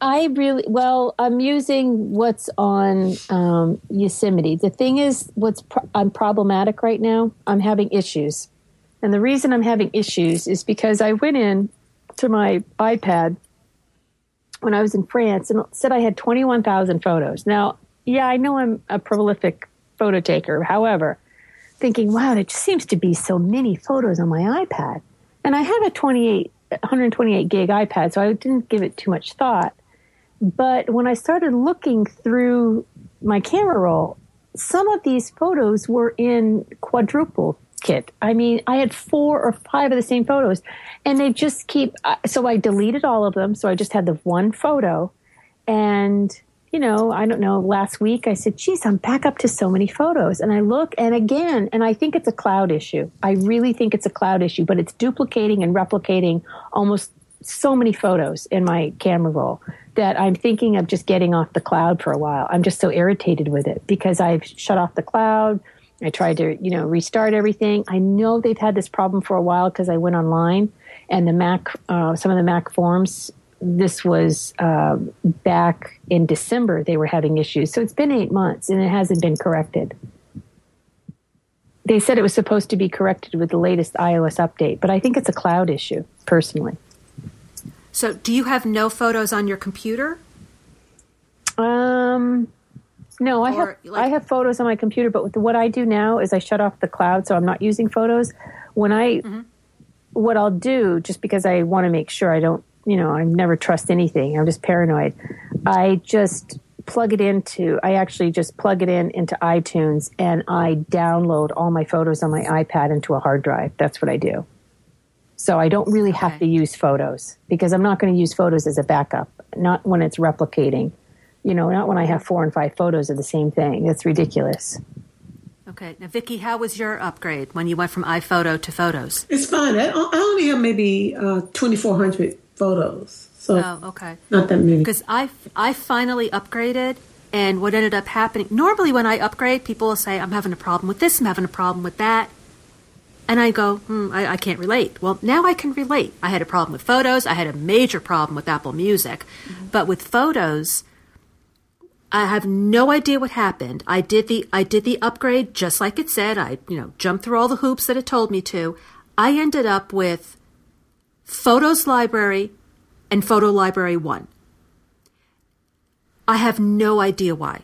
Speaker 4: I really well. I'm using what's on um, Yosemite. The thing is, what's pro- I'm problematic right now. I'm having issues, and the reason I'm having issues is because I went in to my iPad when I was in France and said I had 21,000 photos. Now, yeah, I know I'm a prolific photo taker. However, thinking, wow, there just seems to be so many photos on my iPad. And I have a 28, 128 gig iPad, so I didn't give it too much thought. But when I started looking through my camera roll, some of these photos were in quadruple kit. I mean, I had four or five of the same photos, and they just keep. So I deleted all of them. So I just had the one photo, and you know, I don't know, last week I said, geez, I'm back up to so many photos. And I look and again, and I think it's a cloud issue. I really think it's a cloud issue, but it's duplicating and replicating almost so many photos in my camera roll that I'm thinking of just getting off the cloud for a while. I'm just so irritated with it because I've shut off the cloud. I tried to, you know, restart everything. I know they've had this problem for a while because I went online and the Mac, uh, some of the Mac forms. This was uh, back in December. They were having issues, so it's been eight months and it hasn't been corrected. They said it was supposed to be corrected with the latest iOS update, but I think it's a cloud issue, personally.
Speaker 2: So, do you have no photos on your computer?
Speaker 4: Um, no, I
Speaker 2: Or,
Speaker 4: have
Speaker 2: like-
Speaker 4: I have photos on my computer, but what I do now is I shut off the cloud, so I'm not using photos. When I,
Speaker 2: Mm-hmm.
Speaker 4: what I'll do, just because I want to make sure I don't, you know, I never trust anything. I'm just paranoid. I just plug it into. I actually just plug it in into iTunes, and I download all my photos on my iPad into a hard drive. That's what I do. So I don't really have to use photos because I'm not going to use photos as a backup, not when it's replicating. You know, not when I have four and five photos of the same thing. That's ridiculous.
Speaker 2: Okay. Now, Vicki, how was your upgrade when you went from iPhoto to Photos?
Speaker 5: It's fine. I, I only have maybe uh, 2,400 photos. So
Speaker 2: Oh, okay.
Speaker 5: not that many.
Speaker 2: Because I, I finally upgraded, and what ended up happening, normally when I upgrade, people will say, I'm having a problem with this, I'm having a problem with that. And I go, hmm, I, I can't relate. Well, now I can relate. I had a problem with photos. I had a major problem with Apple Music. But with photos, I have no idea what happened. I did the I did the upgrade just like it said. I, you know, jumped through all the hoops that it told me to. I ended up with Photos Library and Photo Library 1. I have no idea why.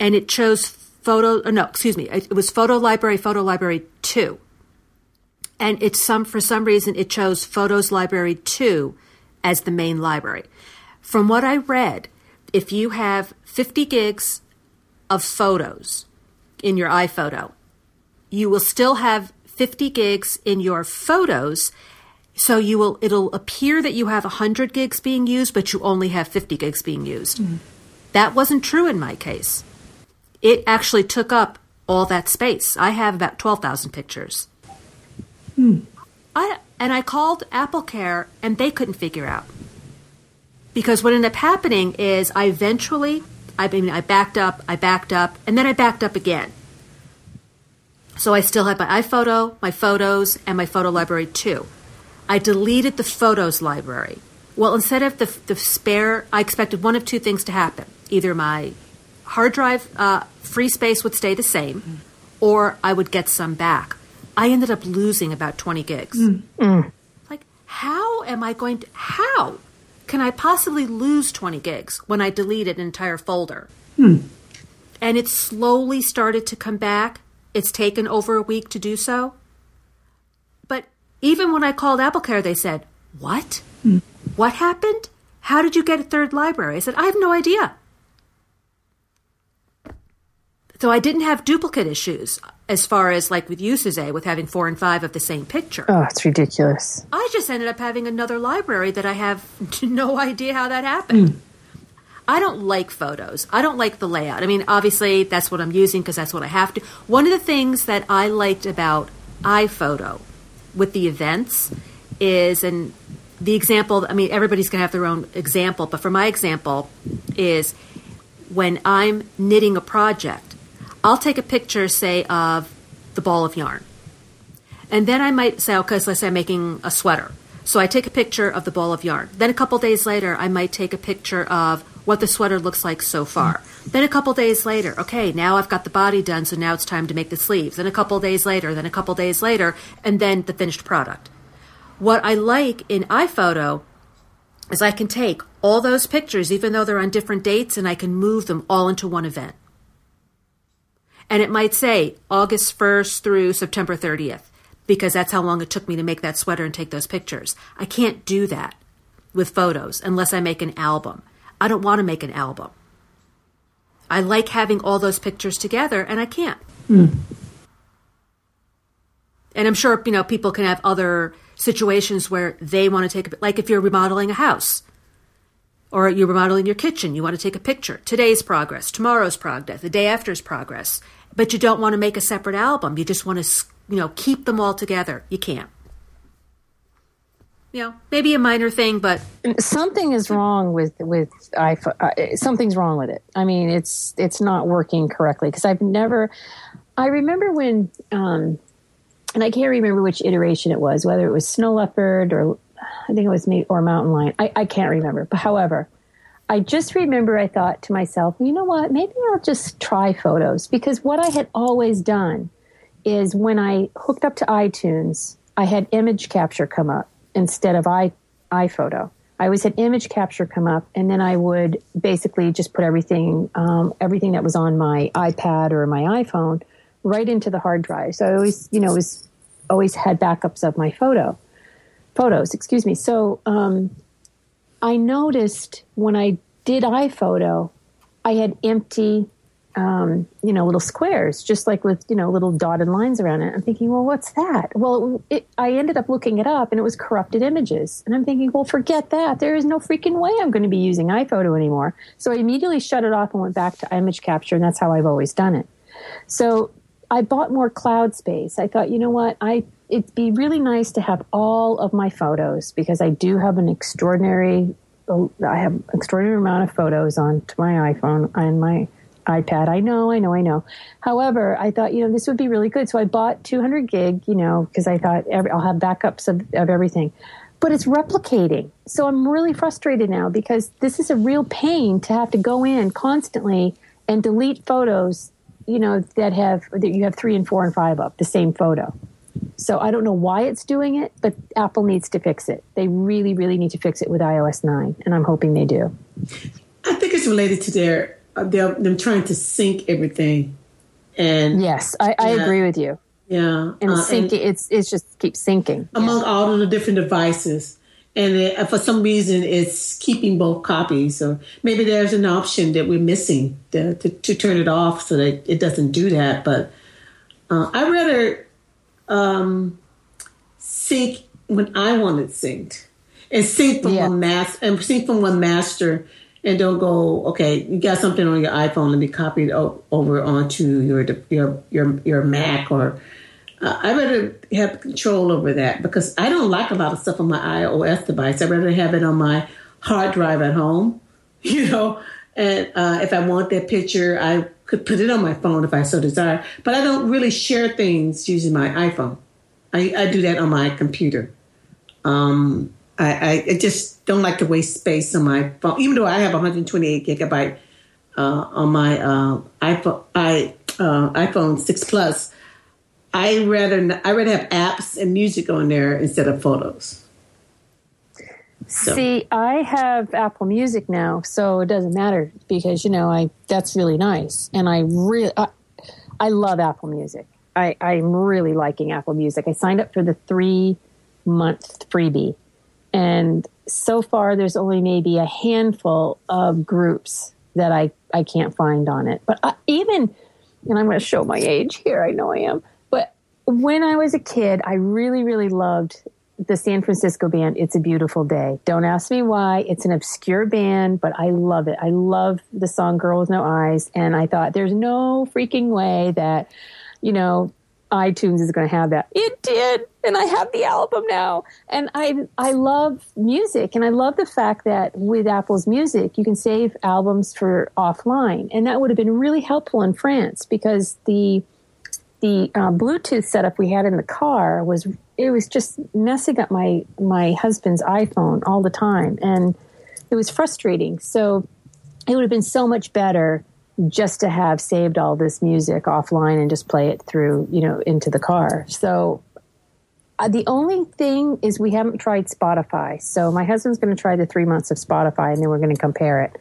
Speaker 2: And it chose photo uh, no, excuse me. It was Photo Library, Photo Library 2. And it's some for some reason it chose Photos Library 2 as the main library. From what I read, if you have 50 gigs of photos in your iPhoto, you will still have 50 gigs in your photos. So you will it'll appear that you have 100 gigs being used, but you only have 50 gigs being used. Hmm. That wasn't true in my case. It actually took up all that space. I have about 12,000 pictures. Hmm. I, and I called Apple Care and they couldn't figure out. Because what ended up happening is I eventually, I mean, I backed up, I backed up, and then I backed up again. So I still had my iPhoto, my photos, and my photo library too. I deleted the photos library. Well, instead of the, the spare, I expected one of two things to happen. Either my hard drive uh, free space would stay the same, or I would get some back. I ended up losing about 20 gigs. Mm. Mm. Like, how am I going to, how can I possibly lose 20 gigs when I deleted an entire folder? Hmm. And it slowly started to come back. It's taken over a week to do so. Even when I called AppleCare, they said, What? Hmm. What happened? How did you get a third library? I said, I have no idea. So I didn't have duplicate issues as far as like with you, Uses with having four and five of the same picture.
Speaker 4: Oh, it's ridiculous.
Speaker 2: I just ended up having another library that I have no idea how that happened. Hmm. I don't like photos. I don't like the layout. I mean, obviously, that's what I'm using because that's what I have to. One of the things that I liked about iPhoto with the events is, and the example, I mean, everybody's going to have their own example, but for my example, is when I'm knitting a project, I'll take a picture, say, of the ball of yarn. And then I might say, okay, so let's say I'm making a sweater. So I take a picture of the ball of yarn. Then a couple days later, I might take a picture of what the sweater looks like so far. Then a couple days later, okay, now I've got the body done, so now it's time to make the sleeves. Then a couple days later, then a couple days later, and then the finished product. What I like in iPhoto is I can take all those pictures, even though they're on different dates, and I can move them all into one event. And it might say August 1st through September 30th, because that's how long it took me to make that sweater and take those pictures. I can't do that with photos unless I make an album. I don't want to make an album. I like having all those pictures together, and I can't. Hmm. And I'm sure you know people can have other situations where they want to take a like if you're remodeling a house or you're remodeling your kitchen, you want to take a picture. Today's progress, tomorrow's progress, the day after's progress. But you don't want to make a separate album. You just want to you know keep them all together. You can't. You know, maybe a minor thing, but
Speaker 4: Something is wrong with with iPhone. Uh, something's wrong with it. I mean, it's it's not working correctly because I've never. I remember when, um, and I can't remember which iteration it was, whether it was Snow Leopard or I think it was me or Mountain Lion. I, I can't remember. But however, I just remember I thought to myself, you know what? Maybe I'll just try photos because what I had always done is when I hooked up to iTunes, I had image capture come up instead of i iPhoto. I always had image capture come up, and then I would basically just put everything, um, everything that was on my iPad or my iPhone, right into the hard drive. So I always, you know, was always had backups of my photo, photos. Excuse me. So um, I noticed when I did iPhoto, I had empty um, you know, little squares, just like with, you know, little dotted lines around it. I'm thinking, well, what's that? Well, it, I ended up looking it up and it was corrupted images. And I'm thinking, well, forget that. There is no freaking way I'm going to be using iPhoto anymore. So I immediately shut it off and went back to image capture. And that's how I've always done it. So I bought more cloud space. I thought, you know what? I, it'd be really nice to have all of my photos because I do have an extraordinary, I have extraordinary amount of photos on to my iPhone and my, iPad. I know, I know, I know. However, I thought, you know, this would be really good. So I bought 200 gig, you know, because I thought every, I'll have backups of, of everything. But it's replicating. So I'm really frustrated now because this is a real pain to have to go in constantly and delete photos, you know, that have, that you have three and four and five of the same photo. So I don't know why it's doing it, but Apple needs to fix it. They really, really need to fix it with iOS 9, and I'm hoping they do.
Speaker 3: I think it's related to their uh, they're them trying to sync everything. And
Speaker 4: yes, I, I yeah, agree with you.
Speaker 3: Yeah,
Speaker 4: and uh, syncing, it's it's just keeps syncing
Speaker 3: among
Speaker 4: yeah.
Speaker 3: all of the different devices. And it, uh, for some reason, it's keeping both copies. Or maybe there's an option that we're missing to, to, to turn it off so that it doesn't do that. But uh, I rather um, sync when I want it synced, and sync from yeah. one master and sync from one master and don't go okay you got something on your iphone let me copy it over onto your your your your mac or uh, i rather have control over that because i don't like a lot of stuff on my ios device. I'd rather have it on my hard drive at home you know? And uh, if i want that picture i could put it on my phone if i so desire but i don't really share things using my iphone. I, I do that on my computer. Um, I, I, just don't like to waste space on my phone, even though I have 128 gigabyte uh, on my uh, iPhone, I, uh, iPhone 6 Plus. I rather I rather have apps and music on there instead of photos.
Speaker 4: So. See, I have Apple Music now, so it doesn't matter because you know I that's really nice, and I really I, I love Apple Music. I, I'm really liking Apple Music. I signed up for the three month freebie and so far, there's only maybe a handful of groups that I, I can't find on it. But I, even, and I'm going to show my age here, I know I am, but when I was a kid, I really, really loved the San Francisco band, It's a Beautiful Day. Don't ask me why. It's an obscure band, but I love it. I love the song Girl with No Eyes. And I thought, there's no freaking way that, you know, iTunes is going to have that. It did, and I have the album now. And I I love music, and I love the fact that with Apple's Music, you can save albums for offline, and that would have been really helpful in France because the the uh, Bluetooth setup we had in the car was it was just messing up my my husband's iPhone all the time, and it was frustrating. So it would have been so much better just to have saved all this music offline and just play it through, you know, into the car. So uh, the only thing is we haven't tried Spotify. So my husband's going to try the three months of Spotify and then we're going to compare it.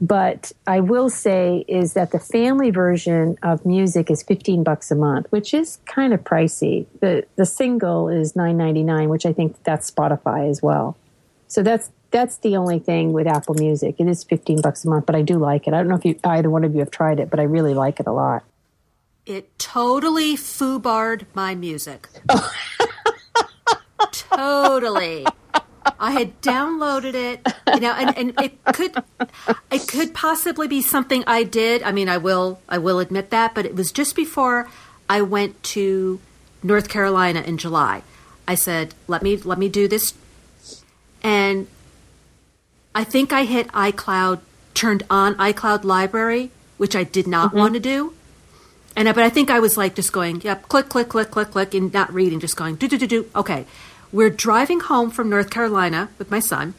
Speaker 4: But I will say is that the family version of music is 15 bucks a month, which is kind of pricey. The the single is 9.99, which I think that's Spotify as well. So that's that's the only thing with Apple Music. It is 15 bucks a month, but I do like it. I don't know if you, either one of you have tried it, but I really like it a lot.
Speaker 2: It totally foobarred my music. Oh. totally. I had downloaded it, you know, and, and it could it could possibly be something I did. I mean, I will I will admit that, but it was just before I went to North Carolina in July. I said, "Let me let me do this," and I think I hit iCloud, turned on iCloud Library, which I did not mm-hmm. want to do. And I, but I think I was like just going, yep, click, click, click, click, click, and not reading, just going do do do do. Okay. we're driving home from North Carolina with my son,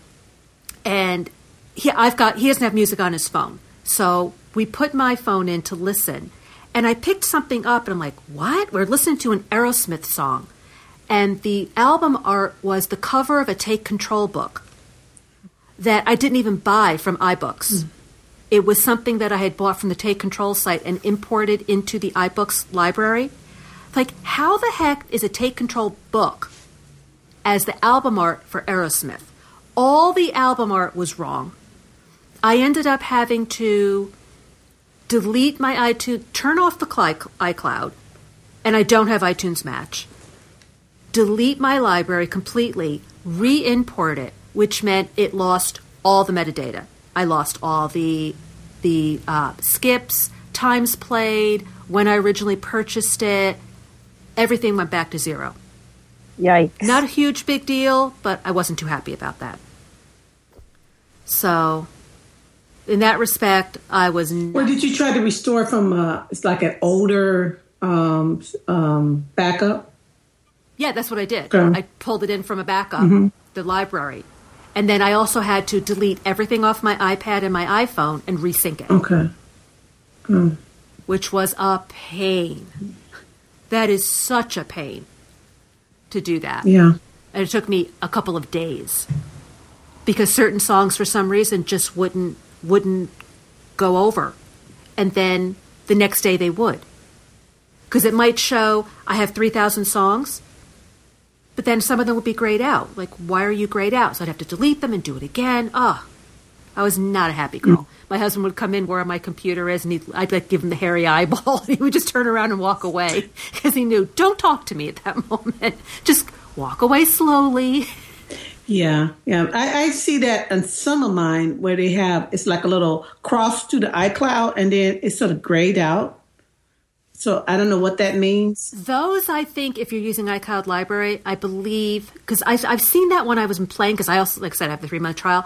Speaker 2: and he, I've got he doesn't have music on his phone, so we put my phone in to listen, and I picked something up, and I'm like, "What?" We're listening to an Aerosmith song, and the album art was the cover of a Take Control book that I didn't even buy from iBooks. Mm. It was something that I had bought from the Take Control site and imported into the iBooks library. Like, how the heck is a Take Control book as the album art for Aerosmith? All the album art was wrong. I ended up having to delete my iTunes, turn off the iCloud, and I don't have iTunes Match. Delete my library completely, re import it, which meant it lost all the metadata. I lost all the the uh, skips, times played, when I originally purchased it. Everything went back to zero.
Speaker 4: Yikes!
Speaker 2: Not a huge big deal, but I wasn't too happy about that. So, in that respect, I was. Not-
Speaker 3: well, did you try to restore from? Uh, it's like an older um, um, backup.
Speaker 2: Yeah, that's what I did. Okay. I pulled it in from a backup, mm-hmm. the library, and then I also had to delete everything off my iPad and my iPhone and resync it.
Speaker 3: Okay.
Speaker 2: Mm. Which was a pain. That is such a pain to do that.
Speaker 3: Yeah.
Speaker 2: And it took me a couple of days because certain songs for some reason just wouldn't wouldn't go over. And then the next day they would. Because it might show I have 3,000 songs but then some of them would be grayed out. Like, why are you grayed out? So I'd have to delete them and do it again. Oh, I was not a happy girl. Mm. My husband would come in where my computer is, and he'd, I'd like give him the hairy eyeball. he would just turn around and walk away because he knew, don't talk to me at that moment. Just walk away slowly.
Speaker 3: Yeah, yeah. I, I, see that on some of mine where they have it's like a little cross to the iCloud, and then it's sort of grayed out. So I don't know what that means.
Speaker 2: Those, I think, if you're using iCloud Library, I believe, because I've seen that when I was playing, because I also, like I said, I have the three month trial.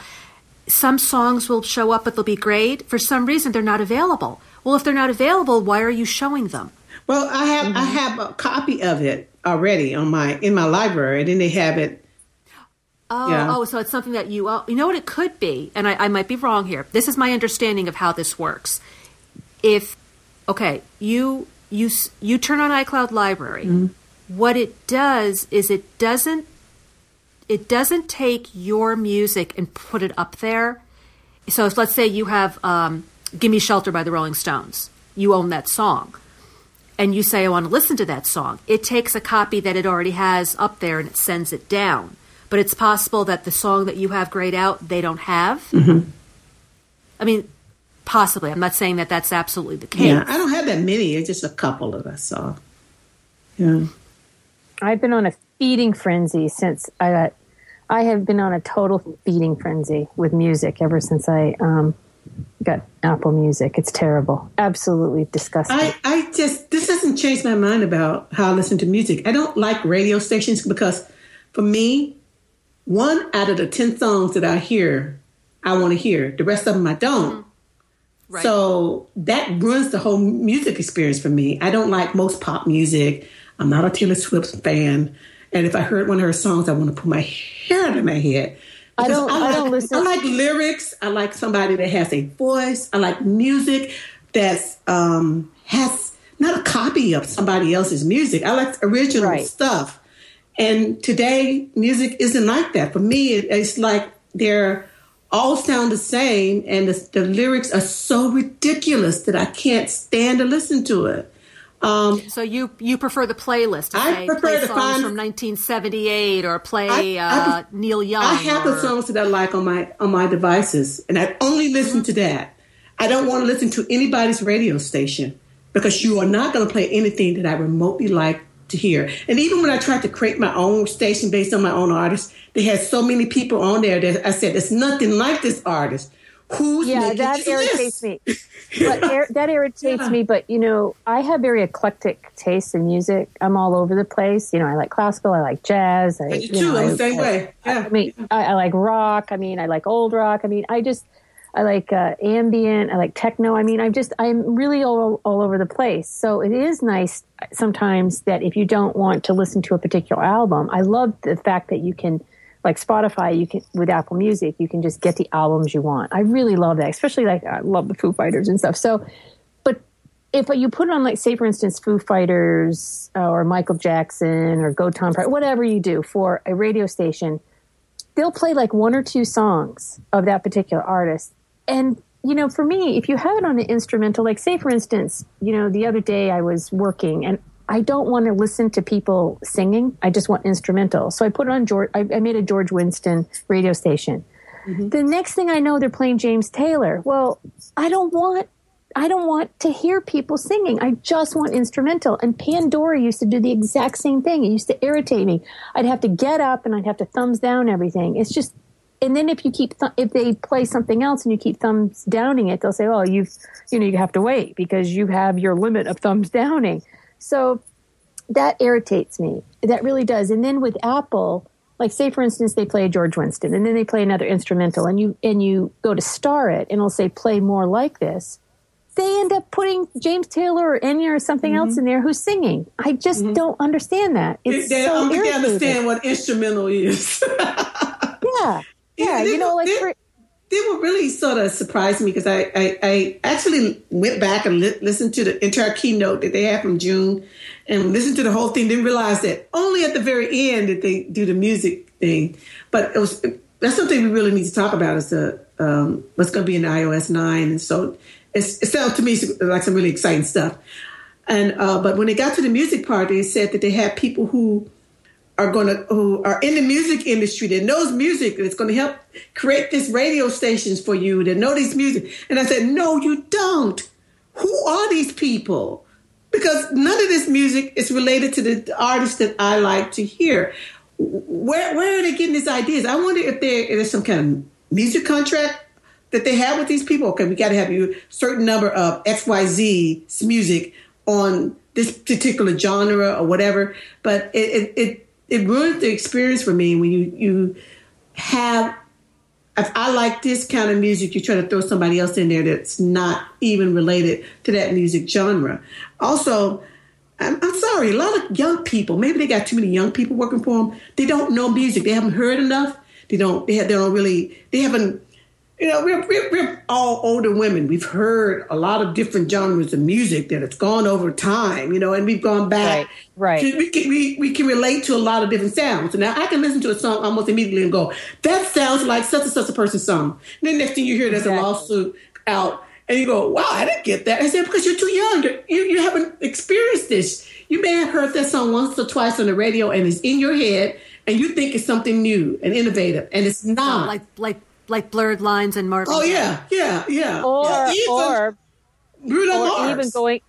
Speaker 2: Some songs will show up, but they'll be grayed. For some reason, they're not available. Well, if they're not available, why are you showing them?
Speaker 3: Well, I have mm-hmm. I have a copy of it already on my in my library, and then they have it.
Speaker 2: Oh, yeah. oh, so it's something that you you know what it could be, and I, I might be wrong here. This is my understanding of how this works. If okay, you you you turn on iCloud Library. Mm-hmm. What it does is it doesn't it doesn't take your music and put it up there. So if let's say you have um, "Gimme Shelter" by the Rolling Stones, you own that song, and you say I want to listen to that song. It takes a copy that it already has up there and it sends it down. But it's possible that the song that you have grayed out they don't have.
Speaker 3: Mm-hmm.
Speaker 2: I mean, Possibly. I'm not saying that that's absolutely the case.
Speaker 3: Yeah, I don't have that many. It's just a couple of us. So, yeah.
Speaker 4: I've been on a feeding frenzy since I got. I have been on a total feeding frenzy with music ever since I um, got Apple Music. It's terrible, absolutely disgusting.
Speaker 3: I, I just this doesn't change my mind about how I listen to music. I don't like radio stations because, for me, one out of the ten songs that I hear, I want to hear. The rest of them I don't. Right. So that ruins the whole music experience for me. I don't like most pop music. I'm not a Taylor Swift fan. And if I heard one of her songs, I want to put my hair out of my head.
Speaker 4: I don't, I, like, I don't listen.
Speaker 3: I like lyrics. I like somebody that has a voice. I like music that's um, has not a copy of somebody else's music. I like original right. stuff. And today, music isn't like that. For me, it's like they're all sound the same, and the, the, lyrics are so ridiculous that I can't stand to listen to it. Um,
Speaker 2: so you you prefer the playlist?
Speaker 3: I
Speaker 2: say,
Speaker 3: prefer
Speaker 2: play
Speaker 3: to
Speaker 2: songs
Speaker 3: find
Speaker 2: from 1978 or play I, uh, Neil Young. I
Speaker 3: have
Speaker 2: or,
Speaker 3: the songs that I like on my on my devices, and I only listen mm-hmm. to that. I don't want to listen to anybody's radio station because you are not going to play anything that I remotely like to hear. And even when I tried to create my own station based on my own artist, they had so many people on there that I said, "There's nothing like this artist." Who's
Speaker 4: yeah, that irritates me. But er, that irritates yeah. me. But you know, I have very eclectic taste in music. I'm all over the place. You know, I like classical. I like jazz. I,
Speaker 3: you too. Know, the same
Speaker 4: I,
Speaker 3: way. Yeah.
Speaker 4: I, I mean, I, I like rock. I mean, I like old rock. I mean, I just I like uh, ambient. I like techno. I mean, I'm just I'm really all all over the place. So it is nice sometimes that if you don't want to listen to a particular album, I love the fact that you can like Spotify, you can with Apple Music, you can just get the albums you want. I really love that, especially like I love the Foo Fighters and stuff. So, but if you put it on like say for instance Foo Fighters uh, or Michael Jackson or Go Tom whatever you do for a radio station, they'll play like one or two songs of that particular artist, and you know, for me, if you have it on an instrumental, like say for instance, you know, the other day I was working and I don't want to listen to people singing. I just want instrumental. So I put it on George. I, I made a George Winston radio station. Mm-hmm. The next thing I know, they're playing James Taylor. Well, I don't want. I don't want to hear people singing. I just want instrumental. And Pandora used to do the exact same thing. It used to irritate me. I'd have to get up and I'd have to thumbs down everything. It's just and then if you keep th- if they play something else and you keep thumbs downing it they'll say oh you've you know you have to wait because you have your limit of thumbs downing so that irritates me. That really does. And then with Apple, like say for instance they play George Winston and then they play another instrumental and you and you go to star it and it'll say play more like this. They end up putting James Taylor or Enya or something mm-hmm. else in there who's singing. I just mm-hmm. don't understand that. It's
Speaker 3: they,
Speaker 4: so
Speaker 3: I don't
Speaker 4: irritating.
Speaker 3: understand what instrumental is.
Speaker 4: yeah. Yeah, you know, like for,
Speaker 3: they were really sort of surprised me because I, I, I, actually went back and li- listened to the entire keynote that they had from June and listened to the whole thing. Didn't realize that only at the very end did they do the music thing. But it was that's something we really need to talk about is the um, what's going to be in iOS nine. And so it sounds to me like some really exciting stuff. And uh, but when they got to the music part, they said that they had people who are going to who are in the music industry that knows music that's going to help create these radio stations for you that know these music. And i said no you don't. Who are these people? Because none of this music is related to the artists that i like to hear. Where where are they getting these ideas? I wonder if there is some kind of music contract that they have with these people. Okay we got to have you certain number of xyz music on this particular genre or whatever. But it, it, it it ruins the experience for me when you you have if I like this kind of music, you try to throw somebody else in there that's not even related to that music genre. Also, I'm, I'm, sorry, a lot of young people, maybe they got too many young people working for them. They don't know music. They haven't heard enough. They don't. They, have, they don't really. They haven't you know, we're, we're, we're, all older women. We've heard a lot of different genres of music that it's gone over time, you know, and we've gone back.
Speaker 4: Right. right.
Speaker 3: we, can, we, we can relate to a lot of different sounds. So now I can listen to a song almost immediately and go, that sounds like such and such a person's song. And then next thing you hear, there's exactly. a lawsuit out. And you go, wow, I didn't get that. I said, because you're too young. You, you haven't experienced this. You may have heard that song once or twice on the radio and it's in your head and you think it's something new and innovative. And it's not.
Speaker 2: like, like like blurred lines and Marvin.
Speaker 3: Oh yeah, yeah, yeah.
Speaker 4: Or
Speaker 3: yeah.
Speaker 4: Even or,
Speaker 3: Bruno
Speaker 4: or
Speaker 3: Mars.
Speaker 4: even going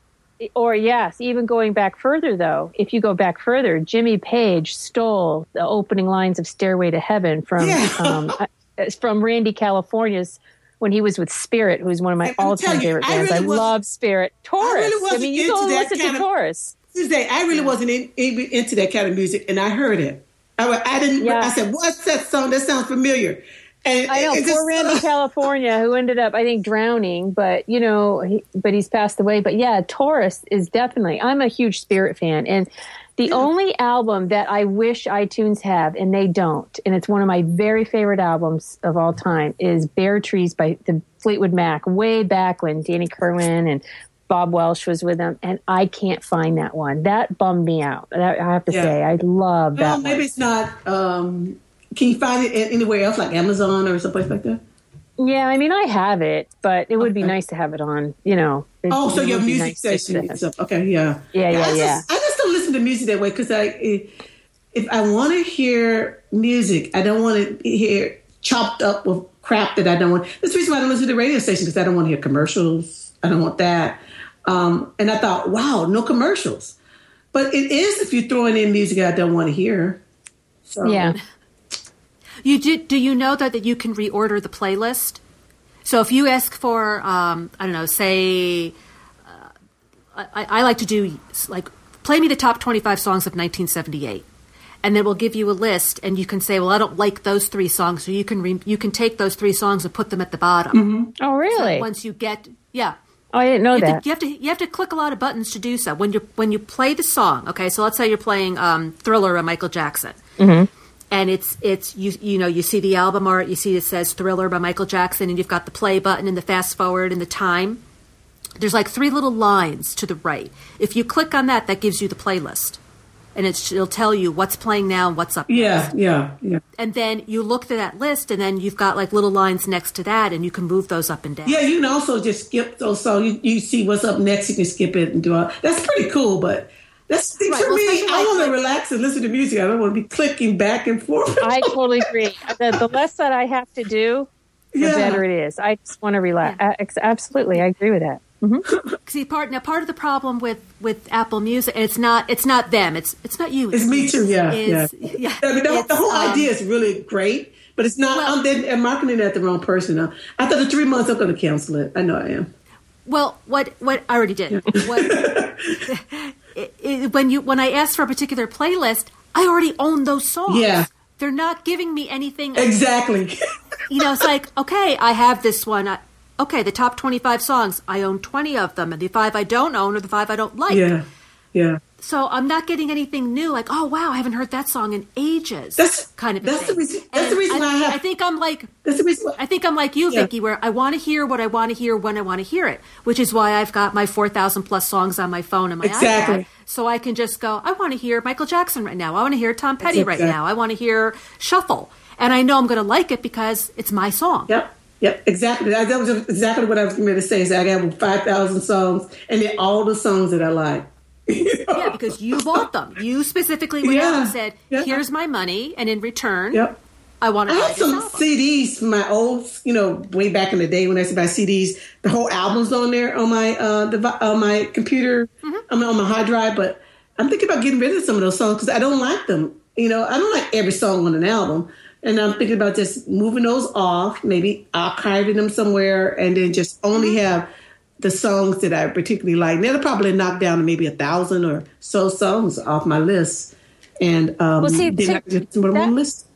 Speaker 4: or yes, even going back further though, if you go back further, Jimmy Page stole the opening lines of Stairway to Heaven from
Speaker 3: yeah.
Speaker 4: um, uh, from Randy California's when he was with Spirit, who's one of my all-time favorite bands. I, really I love Spirit. Taurus. I, really I mean, you go listen to of, Taurus.
Speaker 3: Tuesday, I really yeah. wasn't in, in, into that kind of music, and I heard it. I, I didn't. Yeah. I said, "What's that song? That sounds familiar."
Speaker 4: And, I know poor Randy California, who ended up, I think, drowning. But you know, he, but he's passed away. But yeah, Taurus is definitely. I'm a huge Spirit fan, and the yeah. only album that I wish iTunes have, and they don't, and it's one of my very favorite albums of all time, is Bare Trees by the Fleetwood Mac. Way back when Danny Kirwan and Bob Welch was with them, and I can't find that one. That bummed me out. I have to yeah. say, I love that.
Speaker 3: Well, maybe
Speaker 4: one.
Speaker 3: it's not. Um, can you find it anywhere else, like Amazon or someplace like that?
Speaker 4: Yeah, I mean, I have it, but it would okay. be nice to have it on, you know.
Speaker 3: Oh, so your music nice station. Okay, yeah.
Speaker 4: Yeah, yeah, I
Speaker 3: yeah. Just, I just don't listen to music that way because I, if I want to hear music, I don't want to hear chopped up with crap that I don't want. That's the reason why I don't listen to the radio station because I don't want to hear commercials. I don't want that. Um, and I thought, wow, no commercials. But it is if you're throwing in music I don't want to hear.
Speaker 4: So. Yeah.
Speaker 2: You do, do you know that, that you can reorder the playlist? So if you ask for, um, I don't know, say, uh, I, I like to do like play me the top 25 songs of 1978. and then we'll give you a list, and you can say, "Well, I don't like those three songs," so you can re- you can take those three songs and put them at the bottom.
Speaker 4: Oh, really?
Speaker 2: Once you get, yeah,
Speaker 4: oh, I didn't know
Speaker 2: you have,
Speaker 4: that.
Speaker 2: to, you have to you have to click a lot of buttons to do so. When you when you play the song, okay, so let's say you're playing um, Thriller by Michael Jackson, and it's it's you you know you see the album art, you see it says Thriller by Michael Jackson, and you've got the play button and the fast forward and the time. There's like three little lines to the right. If you click on that, that gives you the playlist, and it's, it'll tell you what's playing now and what's up.
Speaker 3: Yeah, yeah, yeah.
Speaker 2: And then you look to that list, and then you've got like little lines next to that, and you can move those up and down.
Speaker 3: Yeah, you can also just skip those songs. You, you see what's up next, you can skip it and do all. That's pretty cool, but that's
Speaker 2: Right,
Speaker 3: for
Speaker 2: well,
Speaker 3: me. I want to
Speaker 2: like-
Speaker 3: relax and listen to music. I don't want to be clicking back and forth.
Speaker 4: I totally agree. The, the less that I have to do, the
Speaker 3: Yeah.
Speaker 4: better it is. I just want to relax. Uh, ex- absolutely, I agree with that.
Speaker 2: See, part now part of the problem with with Apple Music, and it's not it's not them. It's it's not you.
Speaker 3: It's me too. Yeah,
Speaker 2: is-
Speaker 3: yeah.
Speaker 2: yeah.
Speaker 3: I mean, the, the whole
Speaker 2: um,
Speaker 3: idea is really great, but it's not.
Speaker 2: Well-
Speaker 3: I'm, they're, I'm marketing it at the wrong person. Now. After the three months, I'm going to cancel it. I know I am.
Speaker 2: Well, what what I already did. What it, it, when you when I asked for a particular playlist, I already own those songs.
Speaker 3: Yeah.
Speaker 2: They're not giving me anything.
Speaker 3: Exactly.
Speaker 2: You know, it's like okay, I have this one. I, okay, the top twenty five songs. I own twenty of them, and the five I don't own are the five I don't like.
Speaker 3: yeah, yeah.
Speaker 2: So I'm not getting anything new. Like, oh wow, I haven't heard that song in ages.
Speaker 3: That's-
Speaker 2: kind of.
Speaker 3: that's the reason- that's the reason why I have-
Speaker 2: I think I'm like
Speaker 3: That's the reason. Why,
Speaker 2: I think I'm like you,
Speaker 3: Yeah.
Speaker 2: Vicky, where I want to hear what I want to hear when I want to hear it, which is why I've got my 4,000 plus songs on my phone and my
Speaker 3: Exactly.
Speaker 2: iPad. So I can just go, I want to hear Michael Jackson right now. I want to hear Tom Petty right now. I want to hear Shuffle. And I know I'm going to like it because it's my song.
Speaker 3: Yep. Yep, exactly. That, that was exactly what I was going to say. Is I got five thousand songs, and they're all the songs that I like.
Speaker 2: Yeah, because you bought them. You specifically went out and said,
Speaker 3: Yeah.
Speaker 2: here's my money, and in return,
Speaker 3: Yep.
Speaker 2: I want to buy
Speaker 3: have some
Speaker 2: album.
Speaker 3: CDs from my old, you know, way back in the day when I used to buy CDs. The whole album's on there on my uh, devi- on my computer,
Speaker 2: Mm-hmm.
Speaker 3: I on my hard drive. But I'm thinking about getting rid of some of those songs because I don't like them. You know, I don't like every song on an album, and I'm thinking about just moving those off, maybe archiving them somewhere, and then just only
Speaker 2: Mm-hmm.
Speaker 3: have the songs that I particularly like. And that'll probably knock down to maybe a thousand or so songs off my list. And um,
Speaker 4: Well, see,
Speaker 3: then
Speaker 4: so
Speaker 3: I can just put them on
Speaker 4: that-
Speaker 3: list.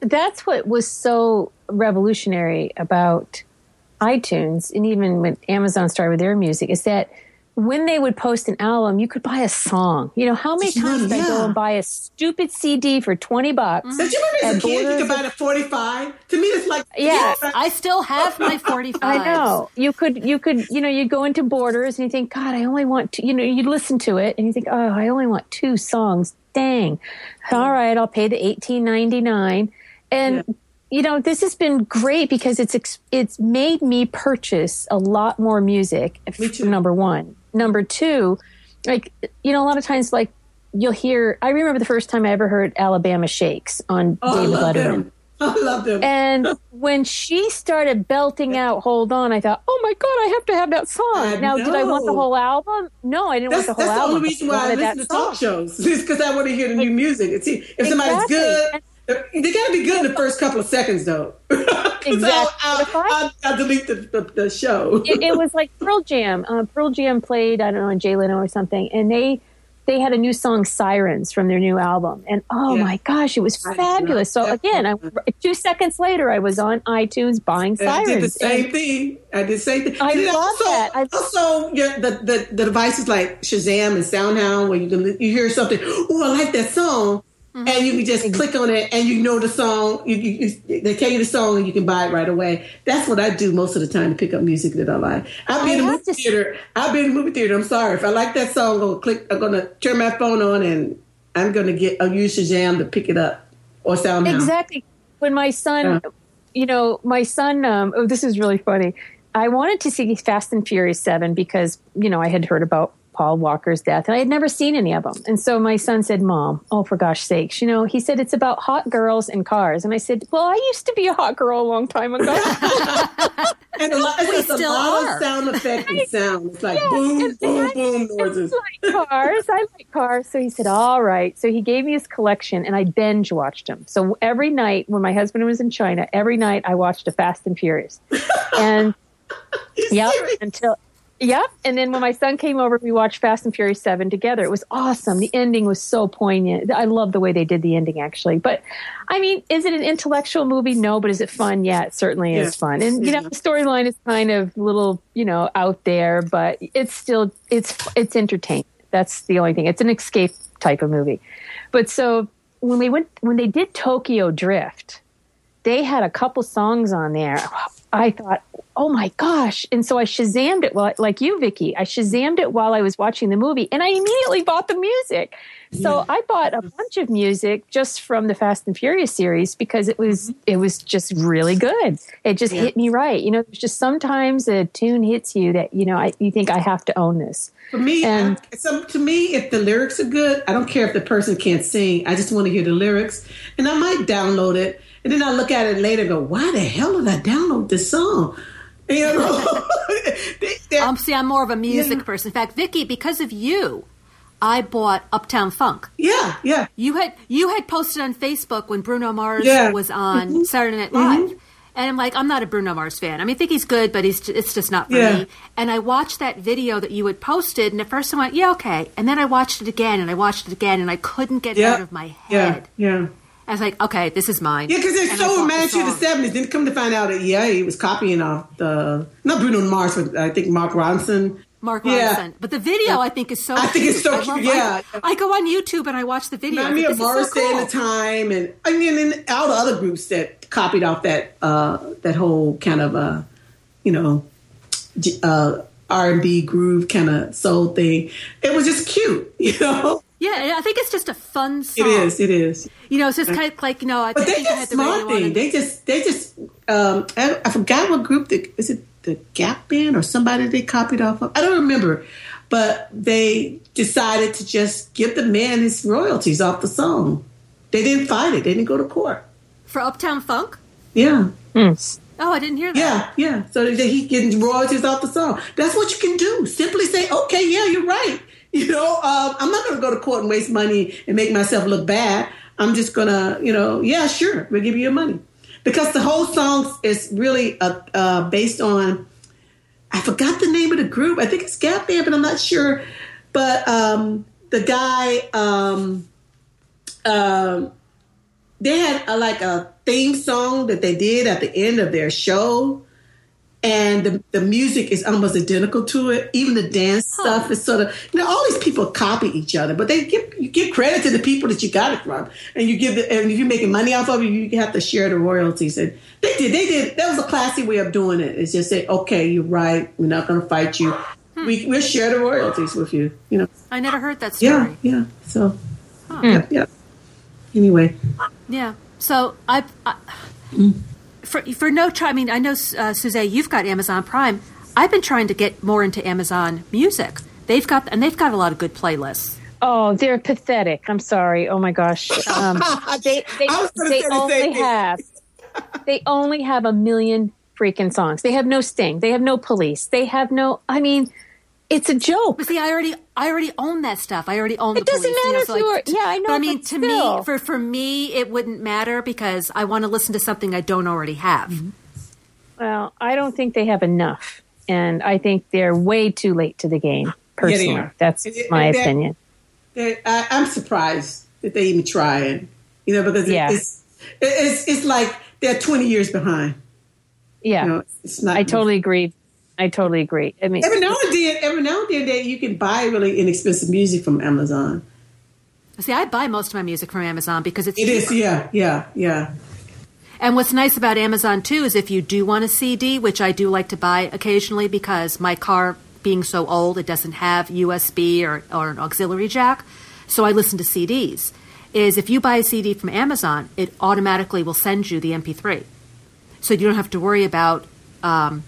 Speaker 4: that's what was so revolutionary about iTunes and even when Amazon started with their music is that when they would post an album, you could buy a song. You know, how many
Speaker 3: Yeah,
Speaker 4: times did I go and buy a stupid CD for 20 bucks?
Speaker 3: Don't you remember as a
Speaker 4: At
Speaker 3: kid you could buy a 45? To me, it's like
Speaker 4: Yeah.
Speaker 2: I still have my 45.
Speaker 4: I know. You could, you could, you know, you go into Borders and you think, God, I only want to, you know, you listen to it and you think, oh, I only want two songs. Dang. All right, I'll pay the eighteen ninety nine. And you know, this has been great because it's it's made me purchase a lot more music.
Speaker 3: Me too.
Speaker 4: Number one, number two, like you know, a lot of times, like you'll hear. I remember the first time I ever heard Alabama Shakes on
Speaker 3: Oh, I
Speaker 4: David Letterman.
Speaker 3: I love them.
Speaker 4: And when she started belting out "Hold On," I thought, "Oh my god, I have to have that song."
Speaker 3: I
Speaker 4: now, did I want the whole album? No, I didn't
Speaker 3: that's
Speaker 4: want the whole album.
Speaker 3: That's the only reason why I listen to talk shows. is because I want to hear the new music. And see, if somebody's
Speaker 4: Exactly.
Speaker 3: good, they got to be good in the first couple of seconds, though.
Speaker 4: Exactly.
Speaker 3: I'll, I'll,
Speaker 4: I-
Speaker 3: I'll, I'll delete the, the, the show.
Speaker 4: it, it was like Pearl Jam. Uh, Pearl Jam played, I don't know, in Jay Leno or something, and they they had a new song, "Sirens," from their new album, and oh
Speaker 3: Yeah.
Speaker 4: my gosh, it was fabulous. So again, I, two seconds later, I was on iTunes buying
Speaker 3: And I did the
Speaker 4: "Sirens."
Speaker 3: same
Speaker 4: and-
Speaker 3: thing. I did the same thing.
Speaker 4: I
Speaker 3: And
Speaker 4: love
Speaker 3: also,
Speaker 4: that. I-
Speaker 3: also, yeah, the, the the devices like Shazam and SoundHound, where you can you hear something. Oh, I like that song,
Speaker 4: Mm-hmm.
Speaker 3: and you can just click on it, and you know the song. You, you, you, they tell you the song, and you can buy it right away. That's what I do most of the time to pick up music that I like. I'll be
Speaker 4: I
Speaker 3: in the movie theater. I'll be in the movie theater. I'm sorry if I like that song. I'm gonna click. I'm gonna turn my phone on, and I'm gonna get. I'll use Shazam to pick it up or SoundHound.
Speaker 4: Exactly. When my son,
Speaker 3: Yeah.
Speaker 4: you know, my son, um, oh, this is really funny. I wanted to see Fast and Furious 7 because, you know, I had heard about Paul Walker's death and I had never seen any of them. And so my son said, Mom, oh, for gosh sakes, you know, he said it's about hot girls and cars. And I said, Well, I used to be a hot girl a long time ago.
Speaker 3: And a lot, it's just a lot
Speaker 2: are.
Speaker 3: of sound effect and sound. It's like
Speaker 4: Yeah,
Speaker 3: boom,
Speaker 4: and-
Speaker 3: boom,
Speaker 4: and I-
Speaker 3: boom noises.
Speaker 4: Like cars. I like cars. So he said, All right. So he gave me his collection and I binge watched him. So every night when my husband was in China, every night I watched a Fast and Furious. And
Speaker 3: You
Speaker 4: Yep.
Speaker 3: serious?
Speaker 4: Until Yep. And then when my son came over, we watched Fast and Furious 7 together. It was awesome. The ending was so poignant. I love the way they did the ending, actually. But I mean, is it an intellectual movie? No. But is it fun? Yeah, it certainly
Speaker 3: Yeah.
Speaker 4: is fun. And, you know, the mm-hmm. storyline is kind of a little, you know, out there, but it's still, it's, it's entertaining. That's the only thing. It's an escape type of movie. But so when they went, when they did Tokyo Drift, they had a couple songs on there. I thought, oh my gosh. And so I Shazammed it while, like you, Vicky, I Shazammed it while I was watching the movie and I immediately bought the music. So I bought a bunch of music just from the Fast and Furious series because it was, mm-hmm. it was just really good. It just hit me right. You know, it's just sometimes a tune hits you that, you know, I, you think I have to own this.
Speaker 3: For me,
Speaker 4: And-
Speaker 3: I, so to me, if the lyrics are good, I don't care if the person can't sing. I just want to hear the lyrics, and I might download it, and then I look at it later. and Go, why the hell did I download this song? You know,
Speaker 2: Um, see, I'm more of a music
Speaker 3: Yeah.
Speaker 2: person. In fact, Vicky, because of you, I bought Uptown Funk.
Speaker 3: yeah, yeah,
Speaker 2: You had you had posted on Facebook when Bruno Mars
Speaker 3: Yeah.
Speaker 2: was on Saturday Night Live. And I'm like, I'm not a Bruno Mars fan. I mean, I think he's good, but he's it's just not for
Speaker 3: Yeah.
Speaker 2: me. And I watched that video that you had posted, and at first I went, yeah, okay. And then I watched it again, and I watched it again, and I couldn't get it out of my head.
Speaker 3: yeah,
Speaker 2: head.
Speaker 3: yeah.
Speaker 2: I was like, okay, this is mine.
Speaker 3: Yeah, because they're
Speaker 2: And
Speaker 3: so
Speaker 2: the
Speaker 3: romantic the seventies. Then come to find out that yeah, he was copying off the not Bruno Mars, but I think Mark Ronson.
Speaker 2: Mark
Speaker 3: Yeah.
Speaker 2: Ronson. But the video, I think, is so.
Speaker 3: I think it's so
Speaker 2: I love-
Speaker 3: yeah.
Speaker 2: I, I go on YouTube and I watch the video. I
Speaker 3: Remind me of
Speaker 2: this so cool.
Speaker 3: at the time, and I mean, and all the other groups that copied off that uh, that whole kind of uh, you know uh, R and B groove kind of soul thing. It was just cute, you know.
Speaker 2: Yeah, I think it's just a fun song.
Speaker 3: It is. It is.
Speaker 2: You know, it's just kind of like you know. I
Speaker 3: But they
Speaker 2: think I
Speaker 3: did
Speaker 2: had the
Speaker 3: smart thing.
Speaker 2: and-
Speaker 3: They just they just um, I, I forgot what group that is it the Gap Band or somebody they copied off of. I don't remember, but they decided to just give the man his royalties off the song. They didn't fight it. They didn't go to court.
Speaker 2: for Uptown Funk.
Speaker 3: Yeah,
Speaker 2: Oh, I didn't hear that.
Speaker 3: yeah, yeah. So that he getting royalties off the song. That's what you can do. Simply say, okay, yeah, you're right. You know, um, I'm not going to go to court and waste money and make myself look bad. I'm just going to, you know, yeah, sure, we'll give you your money. Because the whole song is really uh, uh, based on, I forgot the name of the group. I think it's Gap Band, but I'm not sure. But um, the guy, um, um, they had a, like a theme song that they did at the end of their show and the, the music is almost identical to it. Even the dance stuff is sort of you know all these people copy each other but they give you give credit to the people that you got it from. And you give the, and if you're making money off of it you have to share the royalties. And they did they did that was a classy way of doing it. It's just say okay you're right. We're not going to fight you. Hmm. We, we'll share the royalties with you you know.
Speaker 2: I never heard that story.
Speaker 3: yeah yeah so yeah, yeah. Anyway.
Speaker 2: Yeah. So I, I mm. For for no try. I mean, I know uh, Suzanne, you've got Amazon Prime. I've been trying to get more into Amazon Music. They've got and they've got a lot of good playlists.
Speaker 4: Oh, they're pathetic. I'm sorry. Oh my gosh. Um, they they,
Speaker 3: I was gonna
Speaker 4: they
Speaker 3: say the same
Speaker 4: only have they only have a million freaking songs. They have no sting. They have no police. They have no. I mean, it's a joke.
Speaker 2: But see, I already I already own that stuff. I already own.
Speaker 4: It
Speaker 2: the
Speaker 4: doesn't
Speaker 2: police, you know,
Speaker 4: matter
Speaker 2: so
Speaker 4: if you
Speaker 2: like,
Speaker 4: are- yeah, I know,
Speaker 2: But I mean,
Speaker 4: but
Speaker 2: to
Speaker 4: still.
Speaker 2: me, for for me, it wouldn't matter because I want to listen to something I don't already have.
Speaker 3: Mm-hmm.
Speaker 4: Well, I don't think they have enough, and I think they're way too late to the game. Personally,
Speaker 3: are.
Speaker 4: that's
Speaker 3: And- and
Speaker 4: my
Speaker 3: that-
Speaker 4: opinion.
Speaker 3: They- I, I'm surprised that they even trying, you know, because
Speaker 4: Yeah.
Speaker 3: it's it's it's like they're 20 years behind.
Speaker 4: Yeah,
Speaker 3: You know, it's not.
Speaker 4: I totally agree. I totally agree. I mean,
Speaker 3: Every now and then, every now and then, that you can buy really inexpensive music from Amazon.
Speaker 2: See, I buy most of my music from Amazon because it's
Speaker 3: It
Speaker 2: cheaper.
Speaker 3: is, yeah, yeah, yeah.
Speaker 2: And what's nice about Amazon too is if you do want a CD, which I do like to buy occasionally because my car being so old, it doesn't have USB or, or an auxiliary jack. So I listen to CDs. Is if you buy a CD from Amazon, it automatically will send you the MP3. So you don't have to worry about um,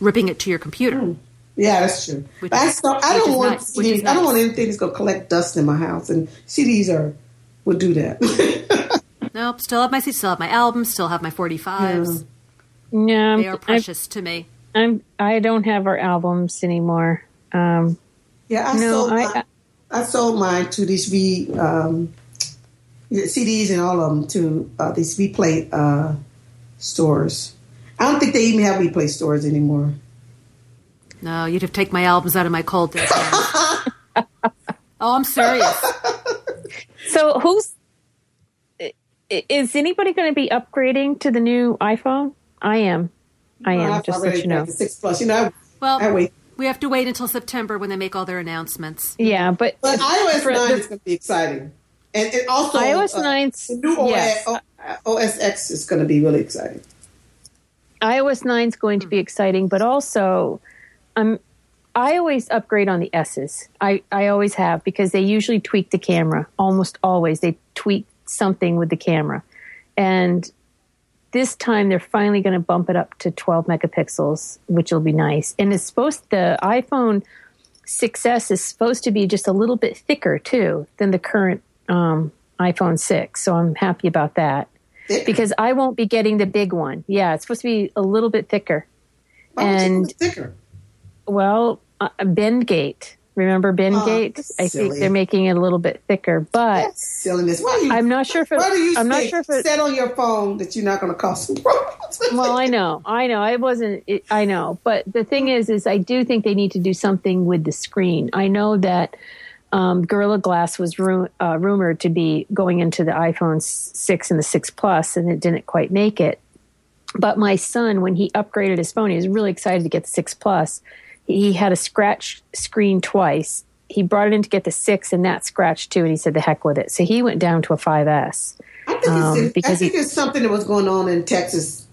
Speaker 2: ripping it to your computer.
Speaker 6: Yeah, that's true.
Speaker 2: Which
Speaker 6: I,
Speaker 2: is-
Speaker 6: I don't want
Speaker 2: nice, which is
Speaker 6: CDs. I don't want anything that's going to collect dust in my house, and CDs are would do that.
Speaker 2: Nope, still have my CDs, still have my albums, still have my 45s.
Speaker 4: no,
Speaker 2: They are
Speaker 4: I'm-
Speaker 2: precious to me.
Speaker 4: I'm I don't have our albums anymore. Um,
Speaker 6: yeah, I
Speaker 4: No,
Speaker 6: sold.
Speaker 4: I-
Speaker 6: my, I sold mine to these V um, CDs and all of them to uh, these replay uh, stores. I don't think they even have replay stores anymore.
Speaker 2: No, you'd have taken my albums out of my cold dead hands. oh, I'm serious.
Speaker 4: So who's is anybody going to be upgrading to the new iPhone? I am. I am.
Speaker 3: I've
Speaker 4: just
Speaker 3: already
Speaker 4: let you know.
Speaker 3: six plus. You know, I,
Speaker 2: Well,
Speaker 3: I wait.
Speaker 2: we have to wait until September when they make all their announcements.
Speaker 4: Yeah, but
Speaker 3: But iOS
Speaker 4: for
Speaker 3: nine
Speaker 4: the-
Speaker 3: is going to be exciting, and, and also
Speaker 4: iOS
Speaker 3: uh,
Speaker 4: 9's
Speaker 3: the new OS,
Speaker 4: yes.
Speaker 3: OS X is going to be really exciting.
Speaker 4: iOS 9 is going to be exciting, but also um, I always upgrade on the S's. I, I always have because they usually tweak the camera. Almost always. They tweak something with the camera. And this time they're finally going to bump it up to 12 megapixels, which will be nice. And it's supposed the iPhone 6S is supposed to be just a little bit thicker too than the current um, iPhone 6. So I'm happy about that
Speaker 3: Thick.
Speaker 4: because I won't be getting the big one. Yeah, it's supposed to be a little bit thicker.
Speaker 3: Why
Speaker 4: and-
Speaker 3: thicker.
Speaker 4: Well, uh, Bendgate. Remember Bendgate?
Speaker 3: that's
Speaker 4: I think they're making it a little bit thicker, but
Speaker 3: That's silliness. Why you?
Speaker 4: I'm not sure if it,
Speaker 3: Why do you
Speaker 4: I'm not sure if it,
Speaker 3: set on your phone that you're not going to cause some problems?
Speaker 4: well, I know, I know, I wasn't, it, I know, but the thing is, is I do think they need to do something with the screen. I know that um, Gorilla Glass was ru- uh, rumored to be going into the iPhone 6 and the 6 Plus, and it didn't quite make it. But my son, when he upgraded his phone, he was really excited to get the 6 Plus. He had a scratch screen twice. He brought it in to get the 6, and that scratched too, and he said, the heck with it. So he went down to a 5S.
Speaker 3: I think,
Speaker 4: Um,
Speaker 3: it's, I
Speaker 4: because
Speaker 3: think
Speaker 4: he-
Speaker 3: it's something that was going on in Texas.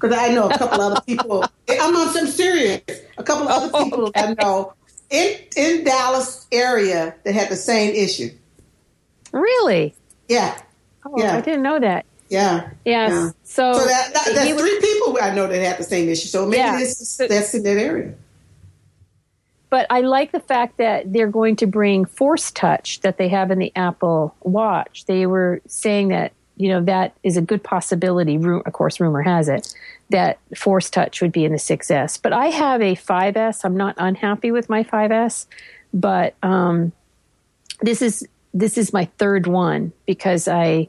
Speaker 3: Because I know a couple other people. I'm on some serious. A couple other
Speaker 4: Oh,
Speaker 3: people I know in in Dallas area that had the same issue.
Speaker 4: Really?
Speaker 3: Yeah,
Speaker 4: Oh,
Speaker 3: Yeah.
Speaker 4: I didn't know that.
Speaker 3: yeah.
Speaker 4: Yes.
Speaker 3: Yeah.
Speaker 4: So,
Speaker 3: So that, that that's
Speaker 4: was-
Speaker 3: three people I know that had the same issue. So maybe
Speaker 4: Yeah.
Speaker 3: this
Speaker 4: So-
Speaker 3: that's in that area.
Speaker 4: but I like the fact that they're going to bring Force Touch that they have in the Apple Watch. They were saying that you know that is a good possibility. Of course, rumor has it that Force Touch would be in the 6S. But I have a 5S. I'm not unhappy with my 5S, but um, this is this is my third one because I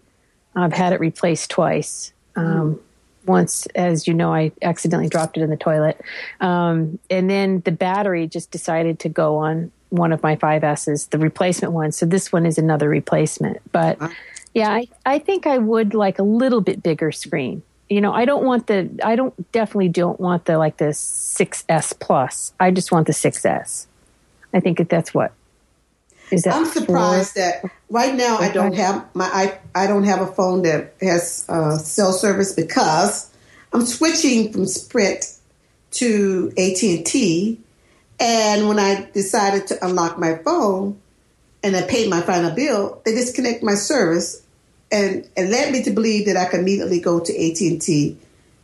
Speaker 4: I've had it replaced twice. Um, once, as you know, I accidentally dropped it in the toilet. Um, and then the battery just decided to go on one of my 5S's, the replacement one. So this one is another replacement. But yeah, I, I think I would like a little bit bigger screen. You know, I don't want the, I don't definitely don't want the like the 6S plus. I just want the 6S. I think that that's what. Is that
Speaker 3: I'm
Speaker 4: four?
Speaker 3: surprised that right now I don't have my I, I don't have a phone that has uh, cell service because I'm switching from Sprint to AT and when I decided to unlock my phone and I paid my final bill, they disconnected my service and and led me to believe that I could immediately go to AT and T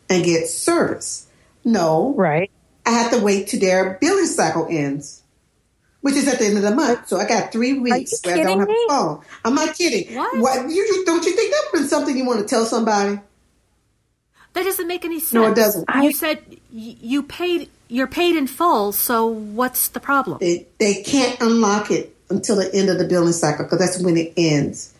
Speaker 3: and get service. No,
Speaker 4: Right.
Speaker 3: I have to wait till their billing cycle ends, which is at the end of the month. So I got three weeks where I don't have
Speaker 4: me?
Speaker 3: a phone. I'm not kidding.
Speaker 2: What?
Speaker 3: you, you don't you think that would be something you want to tell somebody?
Speaker 2: That doesn't make any sense.
Speaker 3: No, it doesn't.
Speaker 2: You
Speaker 4: I-
Speaker 2: said you paid. You're paid in full. So what's the problem?
Speaker 3: They they can't unlock it until the end of the billing cycle because that's when it ends.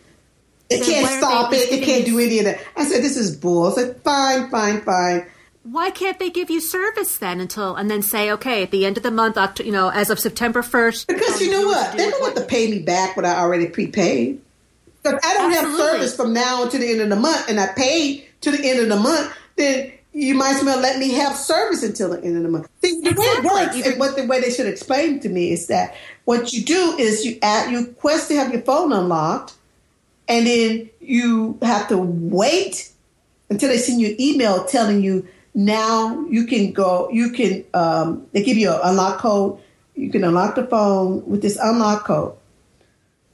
Speaker 2: Then
Speaker 3: can't stop it.
Speaker 2: it.
Speaker 3: Can't do any of that. I said, this is bull. I said, fine, fine, fine.
Speaker 2: Why can't they give you service then until and then say okay at the end of the month, you know, as of September first?
Speaker 3: Because you um, know what? They don't want to pay me back what I already prepaid. Because I don't have service from now to the end of the month, and I paid to the end of the month, then you might as well let me have service until the end of the month. See, the way it works, and what the way they should explain to me is that what you do is you add, you request to have your phone unlocked, and then you have to wait until they send you an email telling you now you can go you can um, they give you an unlock code. You can unlock the phone with this unlock code.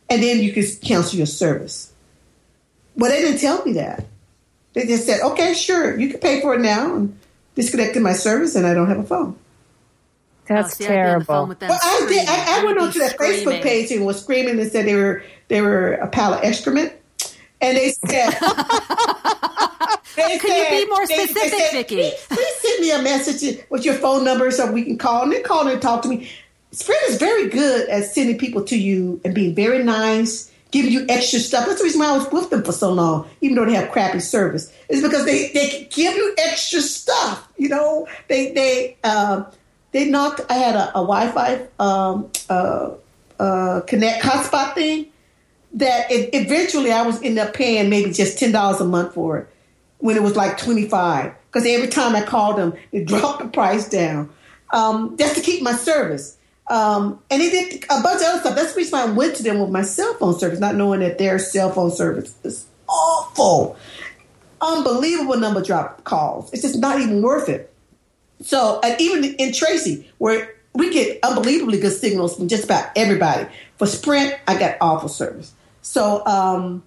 Speaker 3: And then you can cancel your service. Well they didn't tell me that. They just said okay sure you can pay for it now. And disconnected my service and i don't have a phone
Speaker 4: That's
Speaker 2: see, I'd be on the phone
Speaker 4: terrible.
Speaker 2: with them
Speaker 3: well i did
Speaker 2: screaming.
Speaker 3: i, I went onto that facebook page and was screaming and said they were they were a pile of excrement and they said They
Speaker 2: Can you be more
Speaker 3: they- they
Speaker 2: specific,
Speaker 3: said,
Speaker 2: Vicky?
Speaker 3: Please, please send me a message with your phone number so we can call. And they call and talk to me. Sprint is very good at sending people to you and being very nice, giving you extra stuff. That's the reason why I was with them for so long, even though they have crappy service. It's because they, they give you extra stuff. You know, they they um, they knocked. I had a, a Wi-Fi um, uh, uh, connect hotspot thing that it, eventually I was end up paying maybe just ten dollars a month for it when it was like twenty five because every time I called them, they dropped the price down um, just to keep my service. Um, and they did a bunch of other stuff. That's the reason why I went to them with my cell phone service, not knowing that their cell phone service is awful, unbelievable number drop calls. It's just not even worth it. So, and even in Tracy, where we get unbelievably good signals from just about everybody. For Sprint, I got awful service. So um,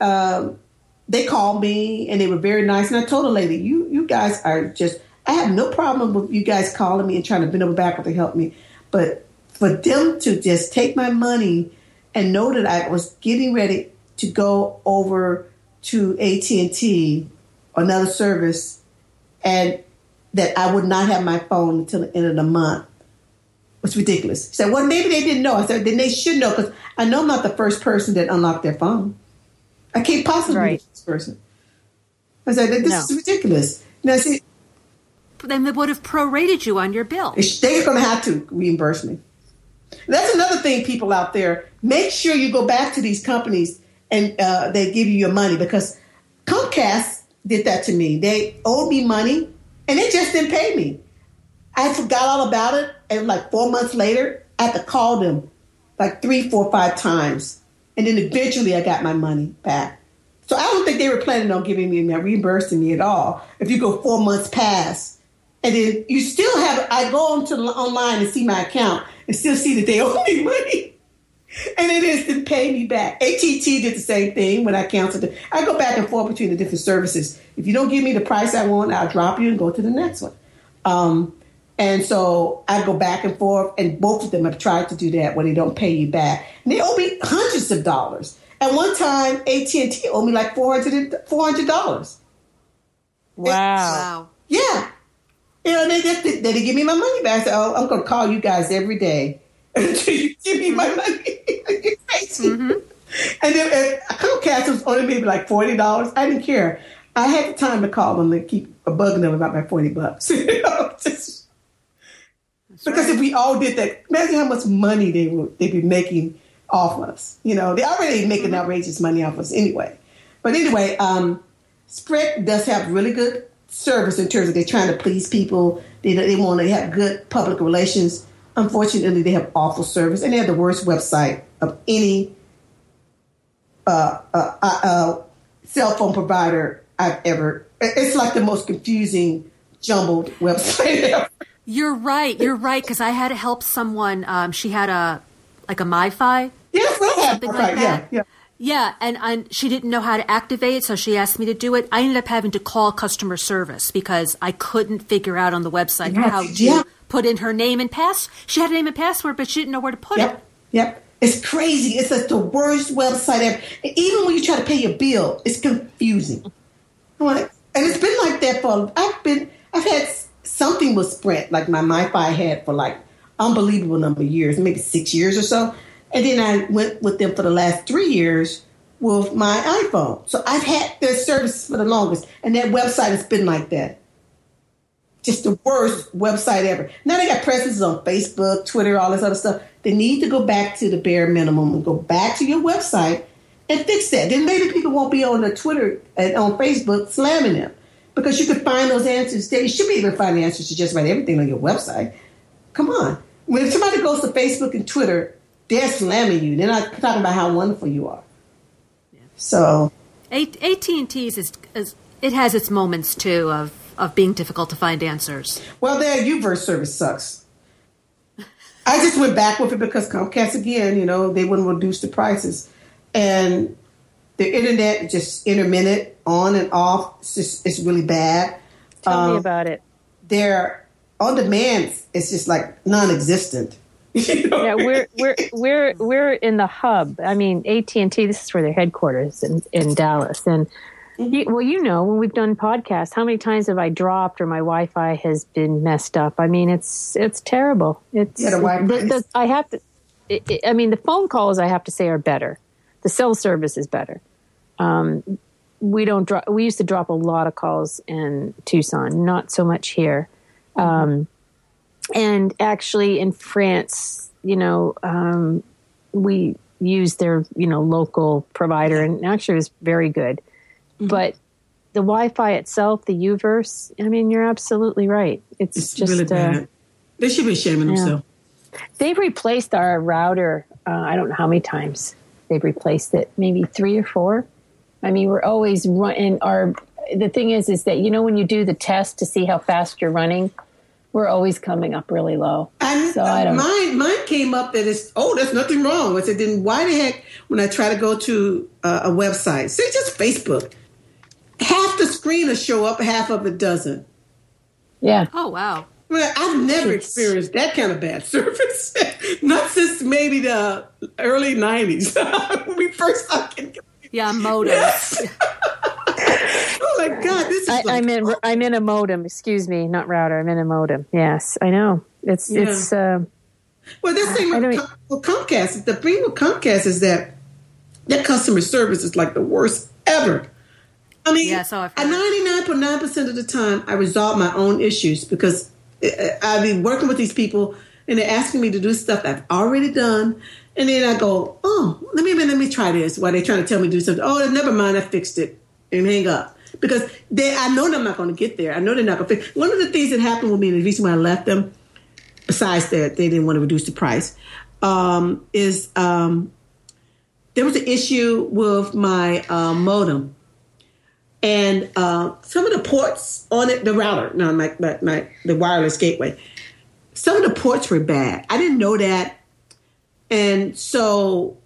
Speaker 3: um, they called me and they were very nice. And I told the lady, "You you guys are just. I have no problem with you guys calling me and trying to bend over backward to help me, but for them to just take my money and know that I was getting ready to go over to AT and T, another service, and that I would not have my phone until the end of the month It's ridiculous. He said, well, maybe they didn't know. I said, then they should know because I know I'm not the first person that unlocked their phone. I can't possibly right. be this person. I said, this no. is ridiculous. Now, see,
Speaker 2: then they would have prorated you on your bill.
Speaker 3: They're going to have to reimburse me. That's another thing, people out there. Make sure you go back to these companies and uh, they give you your money because Comcast did that to me. They owed me money and they just didn't pay me. I forgot all about it. And like four months later, I had to call them like three, four, five times. And then eventually I got my money back. So I don't think they were planning on giving me, reimbursing me at all. If you go four months past, and then you still have, I go onto online and see my account and still see that they owe me money. And it is to pay me back. ATT did the same thing when I canceled it. I go back and forth between the different services. If you don't give me the price I want, I'll drop you and go to the next one. Um, and so I go back and forth, and both of them have tried to do that when they don't pay you back. And they owe me hundreds of dollars. At one time, AT and T owed me like four hundred dollars.
Speaker 4: Wow! wow!
Speaker 3: Yeah, you know they just they didn't give me my money back. I said, "Oh, I'm going to call you guys every day until you give me my money." you crazy. Mm-hmm. And then uh, Comcast was only maybe like forty dollars. I didn't care. I had the time to call them and keep bugging them about my forty bucks. you know, just because right. if we all did that, imagine how much money they would they'd be making off us. You know, they already making mm-hmm. outrageous money off us anyway. But anyway, um, Sprint does have really good service in terms of they're trying to please people. They they want to have good public relations. Unfortunately, they have awful service and they have the worst website of any uh, uh, uh, uh cell phone provider I've ever. It's like the most confusing, jumbled website ever.
Speaker 2: You're right. You're right. Because I had to help someone. Um, she had a like a MiFi.
Speaker 3: Yes, something like that. Yeah, yeah.
Speaker 2: Yeah, and, and she didn't know how to activate it, so she asked me to do it. I ended up having to call customer service because I couldn't figure out on the website yes, how to yeah. put in her name and pass. She had a name and password, but she didn't know where to put
Speaker 3: yep,
Speaker 2: it.
Speaker 3: Yep. It's crazy. It's like the worst website ever. Even when you try to pay your bill, it's confusing. And it's been like that for. I've been. I've had something was Sprint, like my MiFi had for like unbelievable number of years, maybe six years or so. And then I went with them for the last three years with my iPhone. So I've had their service for the longest. And that website has been like that. Just the worst website ever. Now they got presences on Facebook, Twitter, all this other stuff. They need to go back to the bare minimum and go back to your website and fix that. Then maybe people won't be on the Twitter and on Facebook slamming them because you could find those answers there. You should be able to find answers to just about everything on your website. Come on. When somebody goes to Facebook and Twitter, they're slamming you. They're not talking about how wonderful you are. Yeah. So,
Speaker 2: AT and T's is, is it has its moments too of of being difficult to find answers.
Speaker 3: Well, their U-verse service sucks. I just went back with it because Comcast again, you know, they wouldn't reduce the prices, and the internet just intermittent on and off. It's just it's really bad.
Speaker 4: Tell um, me about it.
Speaker 3: Their on demand is just like non-existent.
Speaker 4: you know? Yeah, we're we're we're we're in the hub. I mean, AT and T. This is where their headquarters in in Dallas. And mm-hmm. you, well, you know, when we've done podcasts, how many times have I dropped or my Wi-Fi has been messed up? I mean, it's it's terrible. It's
Speaker 3: yeah, the
Speaker 4: The, the, I have to. It, it, I mean, the phone calls I have to say are better. The cell service is better. Um, we don't drop. We used to drop a lot of calls in Tucson, not so much here. Um, and actually in France, you know, um, we used their you know local provider, and actually it was very good. Mm-hmm. But the Wi-Fi itself, the U-verse, I mean, you're absolutely right. It's,
Speaker 5: It's
Speaker 4: just
Speaker 5: really
Speaker 4: uh,
Speaker 5: they should be ashaming
Speaker 4: yeah.
Speaker 5: themselves.
Speaker 4: they've replaced our router. Uh, I don't know how many times they've replaced it. Maybe three or four. I mean, we're always running. Our the thing is, is that you know when you do the test to see how fast you're running, we're always coming up really low.
Speaker 3: And
Speaker 4: So I don't-
Speaker 3: mine, mine came up that it's oh, there's nothing wrong. I said, then why the heck when I try to go to uh, a website, say just Facebook, half the screen will show up, half of it doesn't.
Speaker 4: Yeah,
Speaker 2: Oh wow.
Speaker 3: Well, I've never
Speaker 4: It's-
Speaker 3: experienced that kind of bad service. Not since maybe the early '90s when we first started.
Speaker 2: Yeah, modems.
Speaker 3: Oh my God, this is
Speaker 4: I,
Speaker 3: like,
Speaker 4: I'm in. I'm in a modem. Excuse me, not router. I'm in a modem. Yes, I know. It's
Speaker 3: Yeah.
Speaker 4: it's. Uh,
Speaker 3: Well, this thing
Speaker 4: I
Speaker 3: with, Com- with Comcast, the thing with Comcast is that their customer service is like the worst ever. I mean,
Speaker 2: Yeah, so I've
Speaker 3: at 99.9% of the time, I resolve my own issues because I- I've been working with these people and they're asking me to do stuff I've already done. And then I go, oh, let me let me try this. While they're trying to tell me to do something. Oh, never mind, I fixed it. And hang up. Because they, I know they're not going to get there. I know they're not going to fix One of the things that happened with me, and the reason why I left them, besides that they didn't want to reduce the price, um, is um, there was an issue with my uh, modem. And uh, some of the ports on it, the router, no, my, my, my, the wireless gateway, some of the ports were bad. I didn't know that. And so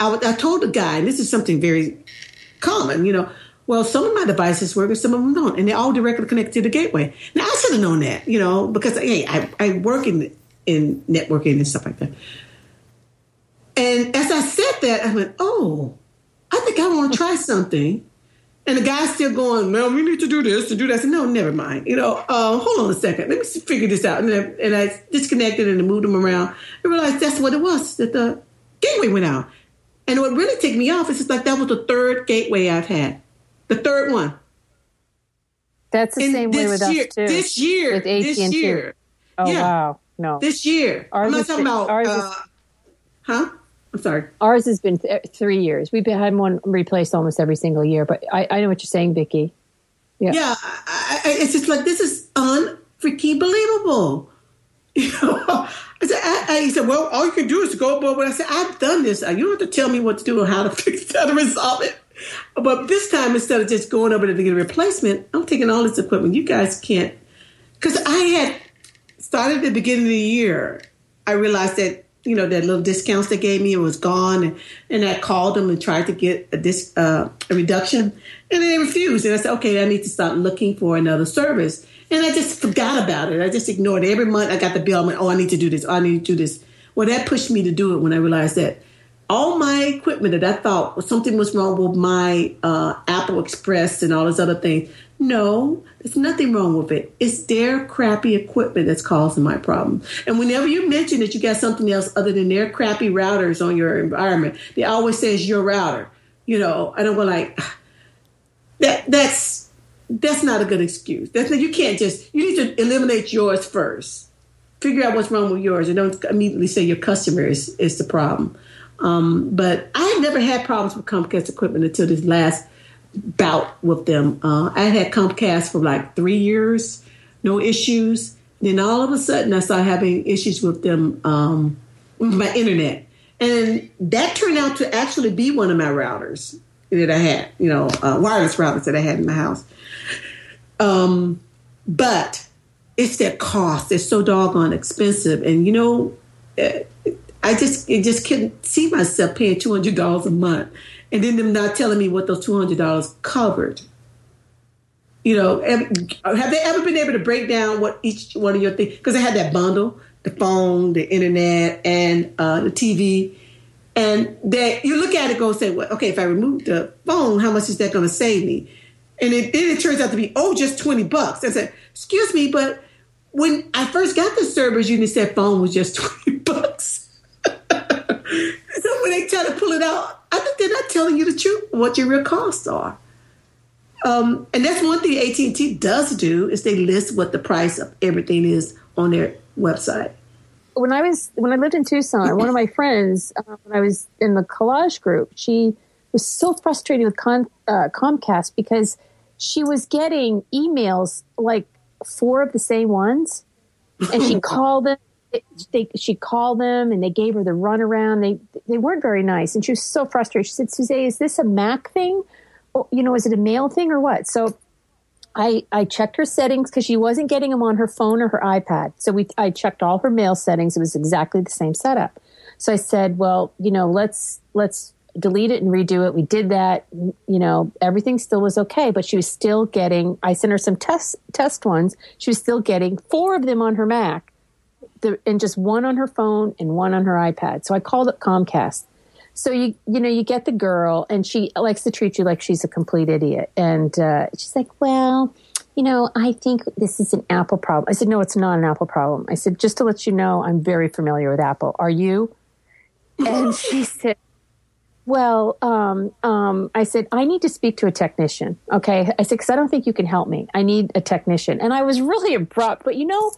Speaker 3: I told the guy, and this is something very common, you know, well, some of my devices work and some of them don't, and they're all directly connected to the gateway. Now, I should have known that, you know, because, hey, I, I work in, in networking and stuff like that. And as I said that, I went, oh, I think I want to try something. And the guy's still going, man, we need to do this to do that. I said, no, never mind. You know, uh, hold on a second. Let me figure this out. And I, and I disconnected and moved them around and realized that's what it was, that the gateway went out. And what really ticked me off is it's like that was the third gateway I've had. The third one.
Speaker 4: that's the
Speaker 3: In
Speaker 4: same way
Speaker 3: this
Speaker 4: with
Speaker 3: year,
Speaker 4: us too.
Speaker 3: This year.
Speaker 4: With
Speaker 3: This
Speaker 4: AT&T.
Speaker 3: year.
Speaker 4: Oh
Speaker 3: yeah.
Speaker 4: wow, no.
Speaker 3: This year.
Speaker 4: Ours
Speaker 3: I'm not
Speaker 4: is-
Speaker 3: talking about,
Speaker 4: ours is-
Speaker 3: uh, huh? I'm sorry.
Speaker 4: Ours has been th- three years. We've been, had one replaced almost every single year. But I, I know what you're saying, Vicky. Yeah.
Speaker 3: Yeah, I, I, it's just like this is unfreaking believable. You know, I said, I, I, he said, well, all you can do is go. But I said, I've done this. You don't have to tell me what to do or how to fix it, how to resolve it. But this time, instead of just going over there to get a replacement, I'm taking all this equipment. You guys can't, because I had started at the beginning of the year. I realized that you know that little discounts they gave me was gone, and, and I called them and tried to get a uh, a reduction, and they refused. And I said, okay, I need to start looking for another service. And I just forgot about it. I just ignored it. Every month I got the bill. I went, oh, I need to do this. Oh, I need to do this. Well, that pushed me to do it when I realized that all my equipment that I thought something was wrong with my uh, Apple Express and all those other things. No, there's nothing wrong with it. It's their crappy equipment that's causing my problem. And whenever you mention that you got something else other than their crappy routers on your environment, they always say it's your router. You know, and I'm like, that that's that's not a good excuse. That's you can't just you need to eliminate yours first. Figure out what's wrong with yours, and don't immediately say your customer is is the problem. Um, but I had never had problems with Comcast equipment until this last bout with them. Uh, I had Comcast for like three years, no issues. Then all of a sudden, I started having issues with them, um, with my internet, and that turned out to actually be one of my routers that I had, you know, uh, wireless routers that I had in my house. Um, but it's their cost; they're so doggone expensive, and you know. I just I just couldn't see myself paying two hundred dollars a month, and then them not telling me what those two hundred dollars covered. You know, have they ever been able to break down what each one of your things? Because I had that bundle: the phone, the internet, and uh, the TV. And that you look at it, go say, well, okay, if I remove the phone, how much is that going to save me? And it, then it turns out to be, oh, just twenty bucks. I said, excuse me, but when I first got the service, you said phone was just twenty bucks. so when they try to pull it out, I think they're not telling you the truth, what your real costs are. Um, and that's one thing AT and T does do is they list what the price of everything is on their
Speaker 5: website?
Speaker 4: When I was when I lived in Tucson, one of my friends, uh, when I was in the collage group, she was so frustrated with Con, uh, Comcast because she was getting emails like four of the same ones, and she called them. They, she called them and they gave her the runaround. They they weren't very nice, and she was so frustrated. She said, "Suzanne, is this a Mac thing? Or, you know, is it a mail thing or what?" So I, I checked her settings because she wasn't getting them on her phone or her iPad. So we, I checked all her mail settings. It was exactly the same setup. So I said, well, you know, let's, let's delete it and redo it. We did that. You know, everything still was okay, but she was still getting, I sent her some test, test ones. She was still getting four of them on her Mac the, and just one on her phone and one on her iPad. So I called up Comcast. So you you know you get the girl and she likes to treat you like she's a complete idiot and uh, she's like well you know I think this is an Apple problem. I said no it's not an Apple problem. I said just to let you know I'm very familiar with Apple. Are you? And she said well, um, um, I said, I need to speak to a technician. Okay. I said, because I don't think you can help me. I need a technician. And I was really abrupt, but you know,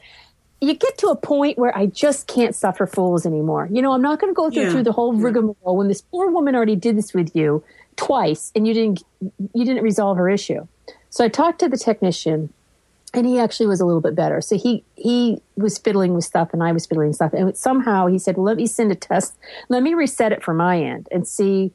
Speaker 4: you get to a point where I just can't suffer fools anymore. You know, I'm not going to go through,
Speaker 5: Yeah.
Speaker 4: through the whole rigmarole when this poor woman already did this with you twice and you didn't you didn't resolve her issue. So I talked to the technician and he actually was a little bit better. So he he was fiddling with stuff and I was fiddling stuff and somehow he said, well, "Let me send a test. Let me reset it for my end and see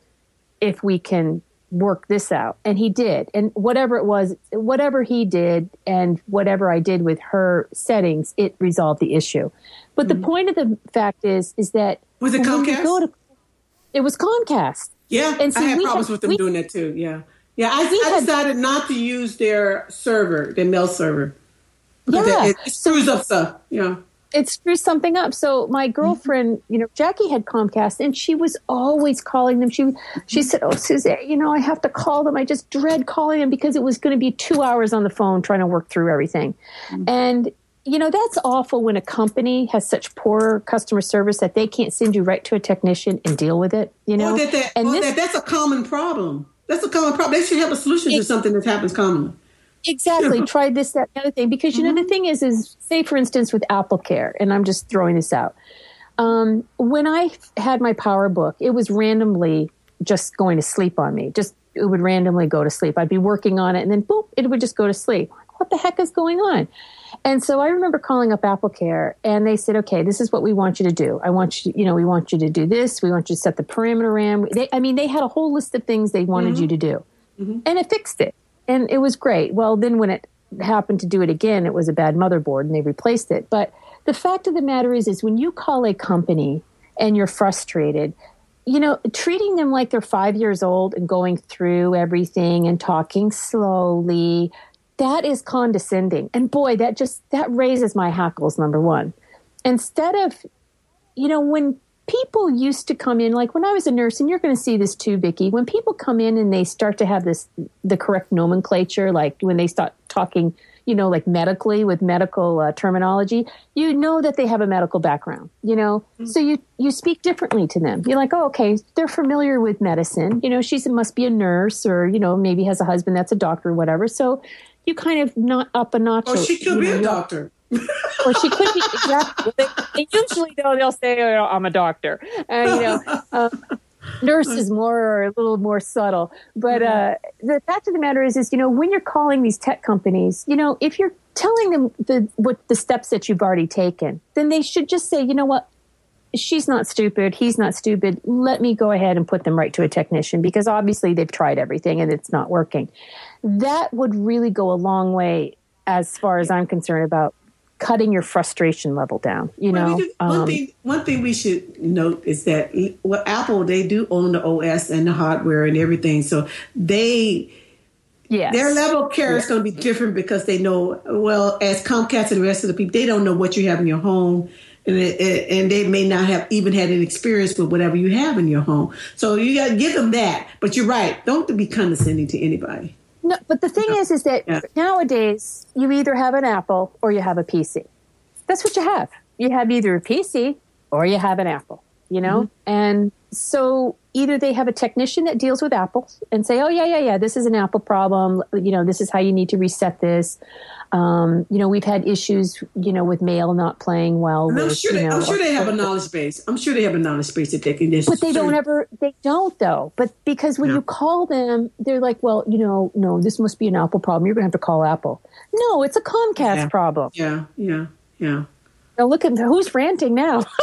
Speaker 4: if we can work this out. And he did. And whatever it was, whatever he did and whatever I did with her settings, it resolved the issue. But the point of the fact is, is that
Speaker 5: Mm-hmm. Was it Comcast?
Speaker 4: go to- it was Comcast.
Speaker 5: Yeah,
Speaker 4: And see,
Speaker 5: I had problems
Speaker 4: had-
Speaker 5: with them
Speaker 4: we-
Speaker 5: doing that too. Yeah, yeah. I, I
Speaker 4: had-
Speaker 5: decided not to use their server, their mail server.
Speaker 4: Yeah.
Speaker 5: it, it screws up stuff. Yeah.
Speaker 4: It screws something up. So my mm-hmm. girlfriend, you know, Jackie had Comcast, and she was always calling them. She she mm-hmm. said, "Oh, Suzanne, you know, I have to call them. I just dread calling them because it was going to be two hours on the phone trying to work through everything." Mm-hmm. And you know, that's awful when a company has such poor customer service that they can't send you right to a technician and deal with it. You know,
Speaker 5: Or that, that,
Speaker 4: and this-
Speaker 5: that that's a common problem. That's a common problem. They should have a solution to something that happens commonly.
Speaker 4: Exactly. Try this that the other thing. Because you know the mm-hmm. thing is is say for instance with AppleCare and i'm just throwing this out. Um, when i had my PowerBook it was randomly just going to sleep on me. Just it would randomly go to sleep. I'd be working on it and then boop it would just go to sleep. What the heck is going on? And so i remember calling up AppleCare and they said okay this is what we want you to do. I want you you know we want you to do this. We want you to set the parameter ram they, i mean they had a whole list of things they wanted you mm-hmm. to do. Mm-hmm. And it fixed it and it was great. Well then when it happened to do it again it was a bad motherboard and they replaced it. But the fact of the matter is is when you call a company and you're frustrated you know treating them like they're five years old and going through everything and talking slowly that is condescending. And boy that just that raises my hackles number one. Instead of you know, when people used to come in, like when I was a nurse, and you're going to see this too, Vicki, when people come in and they start to have this, the correct nomenclature, like when they start talking, you know, like medically with medical uh, terminology, you know that they have a medical background, you know? So you, you speak differently to them. You're like, oh, okay, they're familiar with medicine. You know, she must be a nurse or, you know, maybe has a husband that's a doctor or whatever. So you kind of not up a notch.
Speaker 5: Or she could be a doctor.
Speaker 4: Or she could be exactly. They, usually though they'll say, oh, "I'm a doctor," uh, you know. Um, nurse is more or a little more subtle, but uh, the fact of the matter is, is you know when you're calling these tech companies, you know if you're telling them the what the steps that you've already taken, then they should just say, you know what. She's not stupid. He's not stupid. Let me go ahead and put them right to a technician because obviously they've tried everything and it's not working. That would really go a long way as far as I'm concerned about cutting your frustration level down. You
Speaker 5: Well,
Speaker 4: know,
Speaker 5: do- one
Speaker 4: Um,
Speaker 5: thing one thing we should note is that well, Apple they do own the OS and the hardware and everything, so they
Speaker 4: yes.
Speaker 5: their level of care is going to be different because they know well as Comcast and the rest of the people they don't know what you have in your home. And, it- and they may not have even had an experience with whatever you have in your home. So you got to give them that. But you're right. Don't be condescending to anybody.
Speaker 4: No, but the thing is, is that
Speaker 5: Yeah.
Speaker 4: nowadays you either have an Apple or you have a PC. That's what you have. You have either a PC or you have an Apple. You know? Mm-hmm. And so either they have a technician that deals with apples and say, oh, yeah, yeah, yeah, this is an apple problem. You know, this is how you need to reset this. Um, you know, we've had issues, you know, with mail not playing well.
Speaker 3: With,
Speaker 4: I'm,
Speaker 3: sure they,
Speaker 4: know,
Speaker 3: I'm sure they have a knowledge base. I'm sure they have a knowledge base that they can just.
Speaker 4: But they don't ever, they don't though. But because when you call them, they're like, well, you know, no, this must be an Apple problem. You're going to have to call Apple. No, it's a Comcast
Speaker 3: yeah.
Speaker 4: problem.
Speaker 3: Yeah, yeah, yeah.
Speaker 4: Now look at who's ranting now.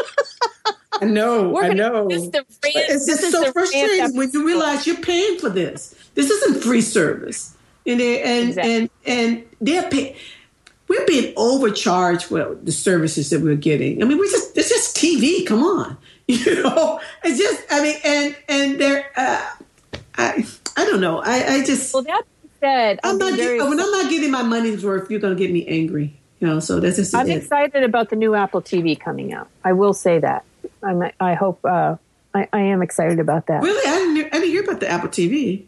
Speaker 3: I know, I know.
Speaker 4: this is the rant-
Speaker 3: it's just so frustrating when you realize you're paying for this. This isn't free service, and they, and
Speaker 4: Exactly.
Speaker 3: and and they're paying. We're being overcharged with the services that we're getting. I mean, we just it's just TV. Come on, you know. It's just I mean, and and they're uh, I I don't know. I I just
Speaker 4: Well, that said,
Speaker 3: I'm not get, when I'm not getting my money's worth. You're going to get me angry. You know, so that's just
Speaker 4: I'm
Speaker 3: it.
Speaker 4: excited about the new Apple TV coming out. I will say that. I'm, I hope. Uh, I, I am excited about that.
Speaker 3: Really, I didn't, I didn't hear about the Apple TV.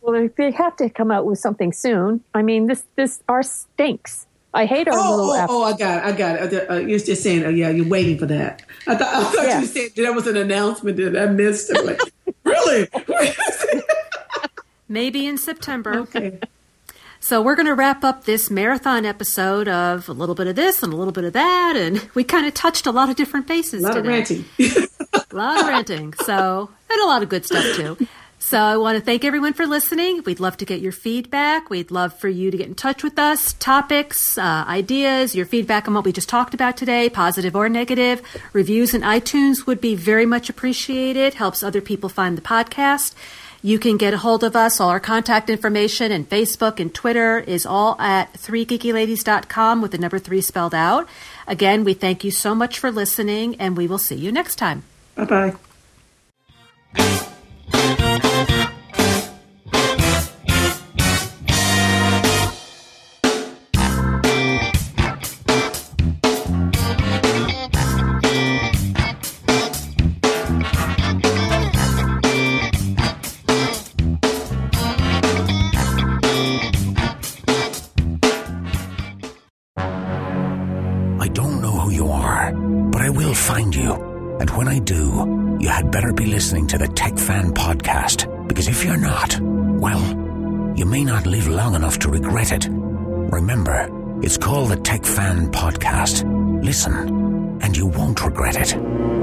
Speaker 4: Well, they- they have to come out with something soon. I mean, this this our stinks. I hate our
Speaker 3: Oh,
Speaker 4: little
Speaker 3: oh,
Speaker 4: Apple.
Speaker 3: oh, I got it. I got it. Uh, you're just saying, oh, yeah, you're waiting for that. I thought, I thought
Speaker 4: Yeah.
Speaker 3: you said that was an announcement that I missed. I'm like, really?
Speaker 2: Maybe in September.
Speaker 3: okay.
Speaker 2: So we're going to wrap up this marathon episode of a little bit of this and a little bit of that, and we kind of touched a lot of different bases
Speaker 3: A lot of
Speaker 2: today.
Speaker 3: ranting.
Speaker 2: a lot of ranting. So, and a lot of good stuff too. So, I want to thank everyone for listening. We'd love to get your feedback. We'd love for you to get in touch with us. Topics, uh, ideas, your feedback on what we just talked about today, positive or negative. Reviews in iTunes would be very much appreciated. Helps other people find the podcast. You can get a hold of us. All our contact information and Facebook and Twitter is all at 3geekyladies.com with the number 3 spelled out. Again, we thank you so much for listening and we will see you next time.
Speaker 3: Bye bye
Speaker 7: better be listening to the Tech Fan Podcast, because if you're not, well, you may not live long enough to regret it. Remember, it's called the Tech Fan Podcast. Listen, and you won't regret it.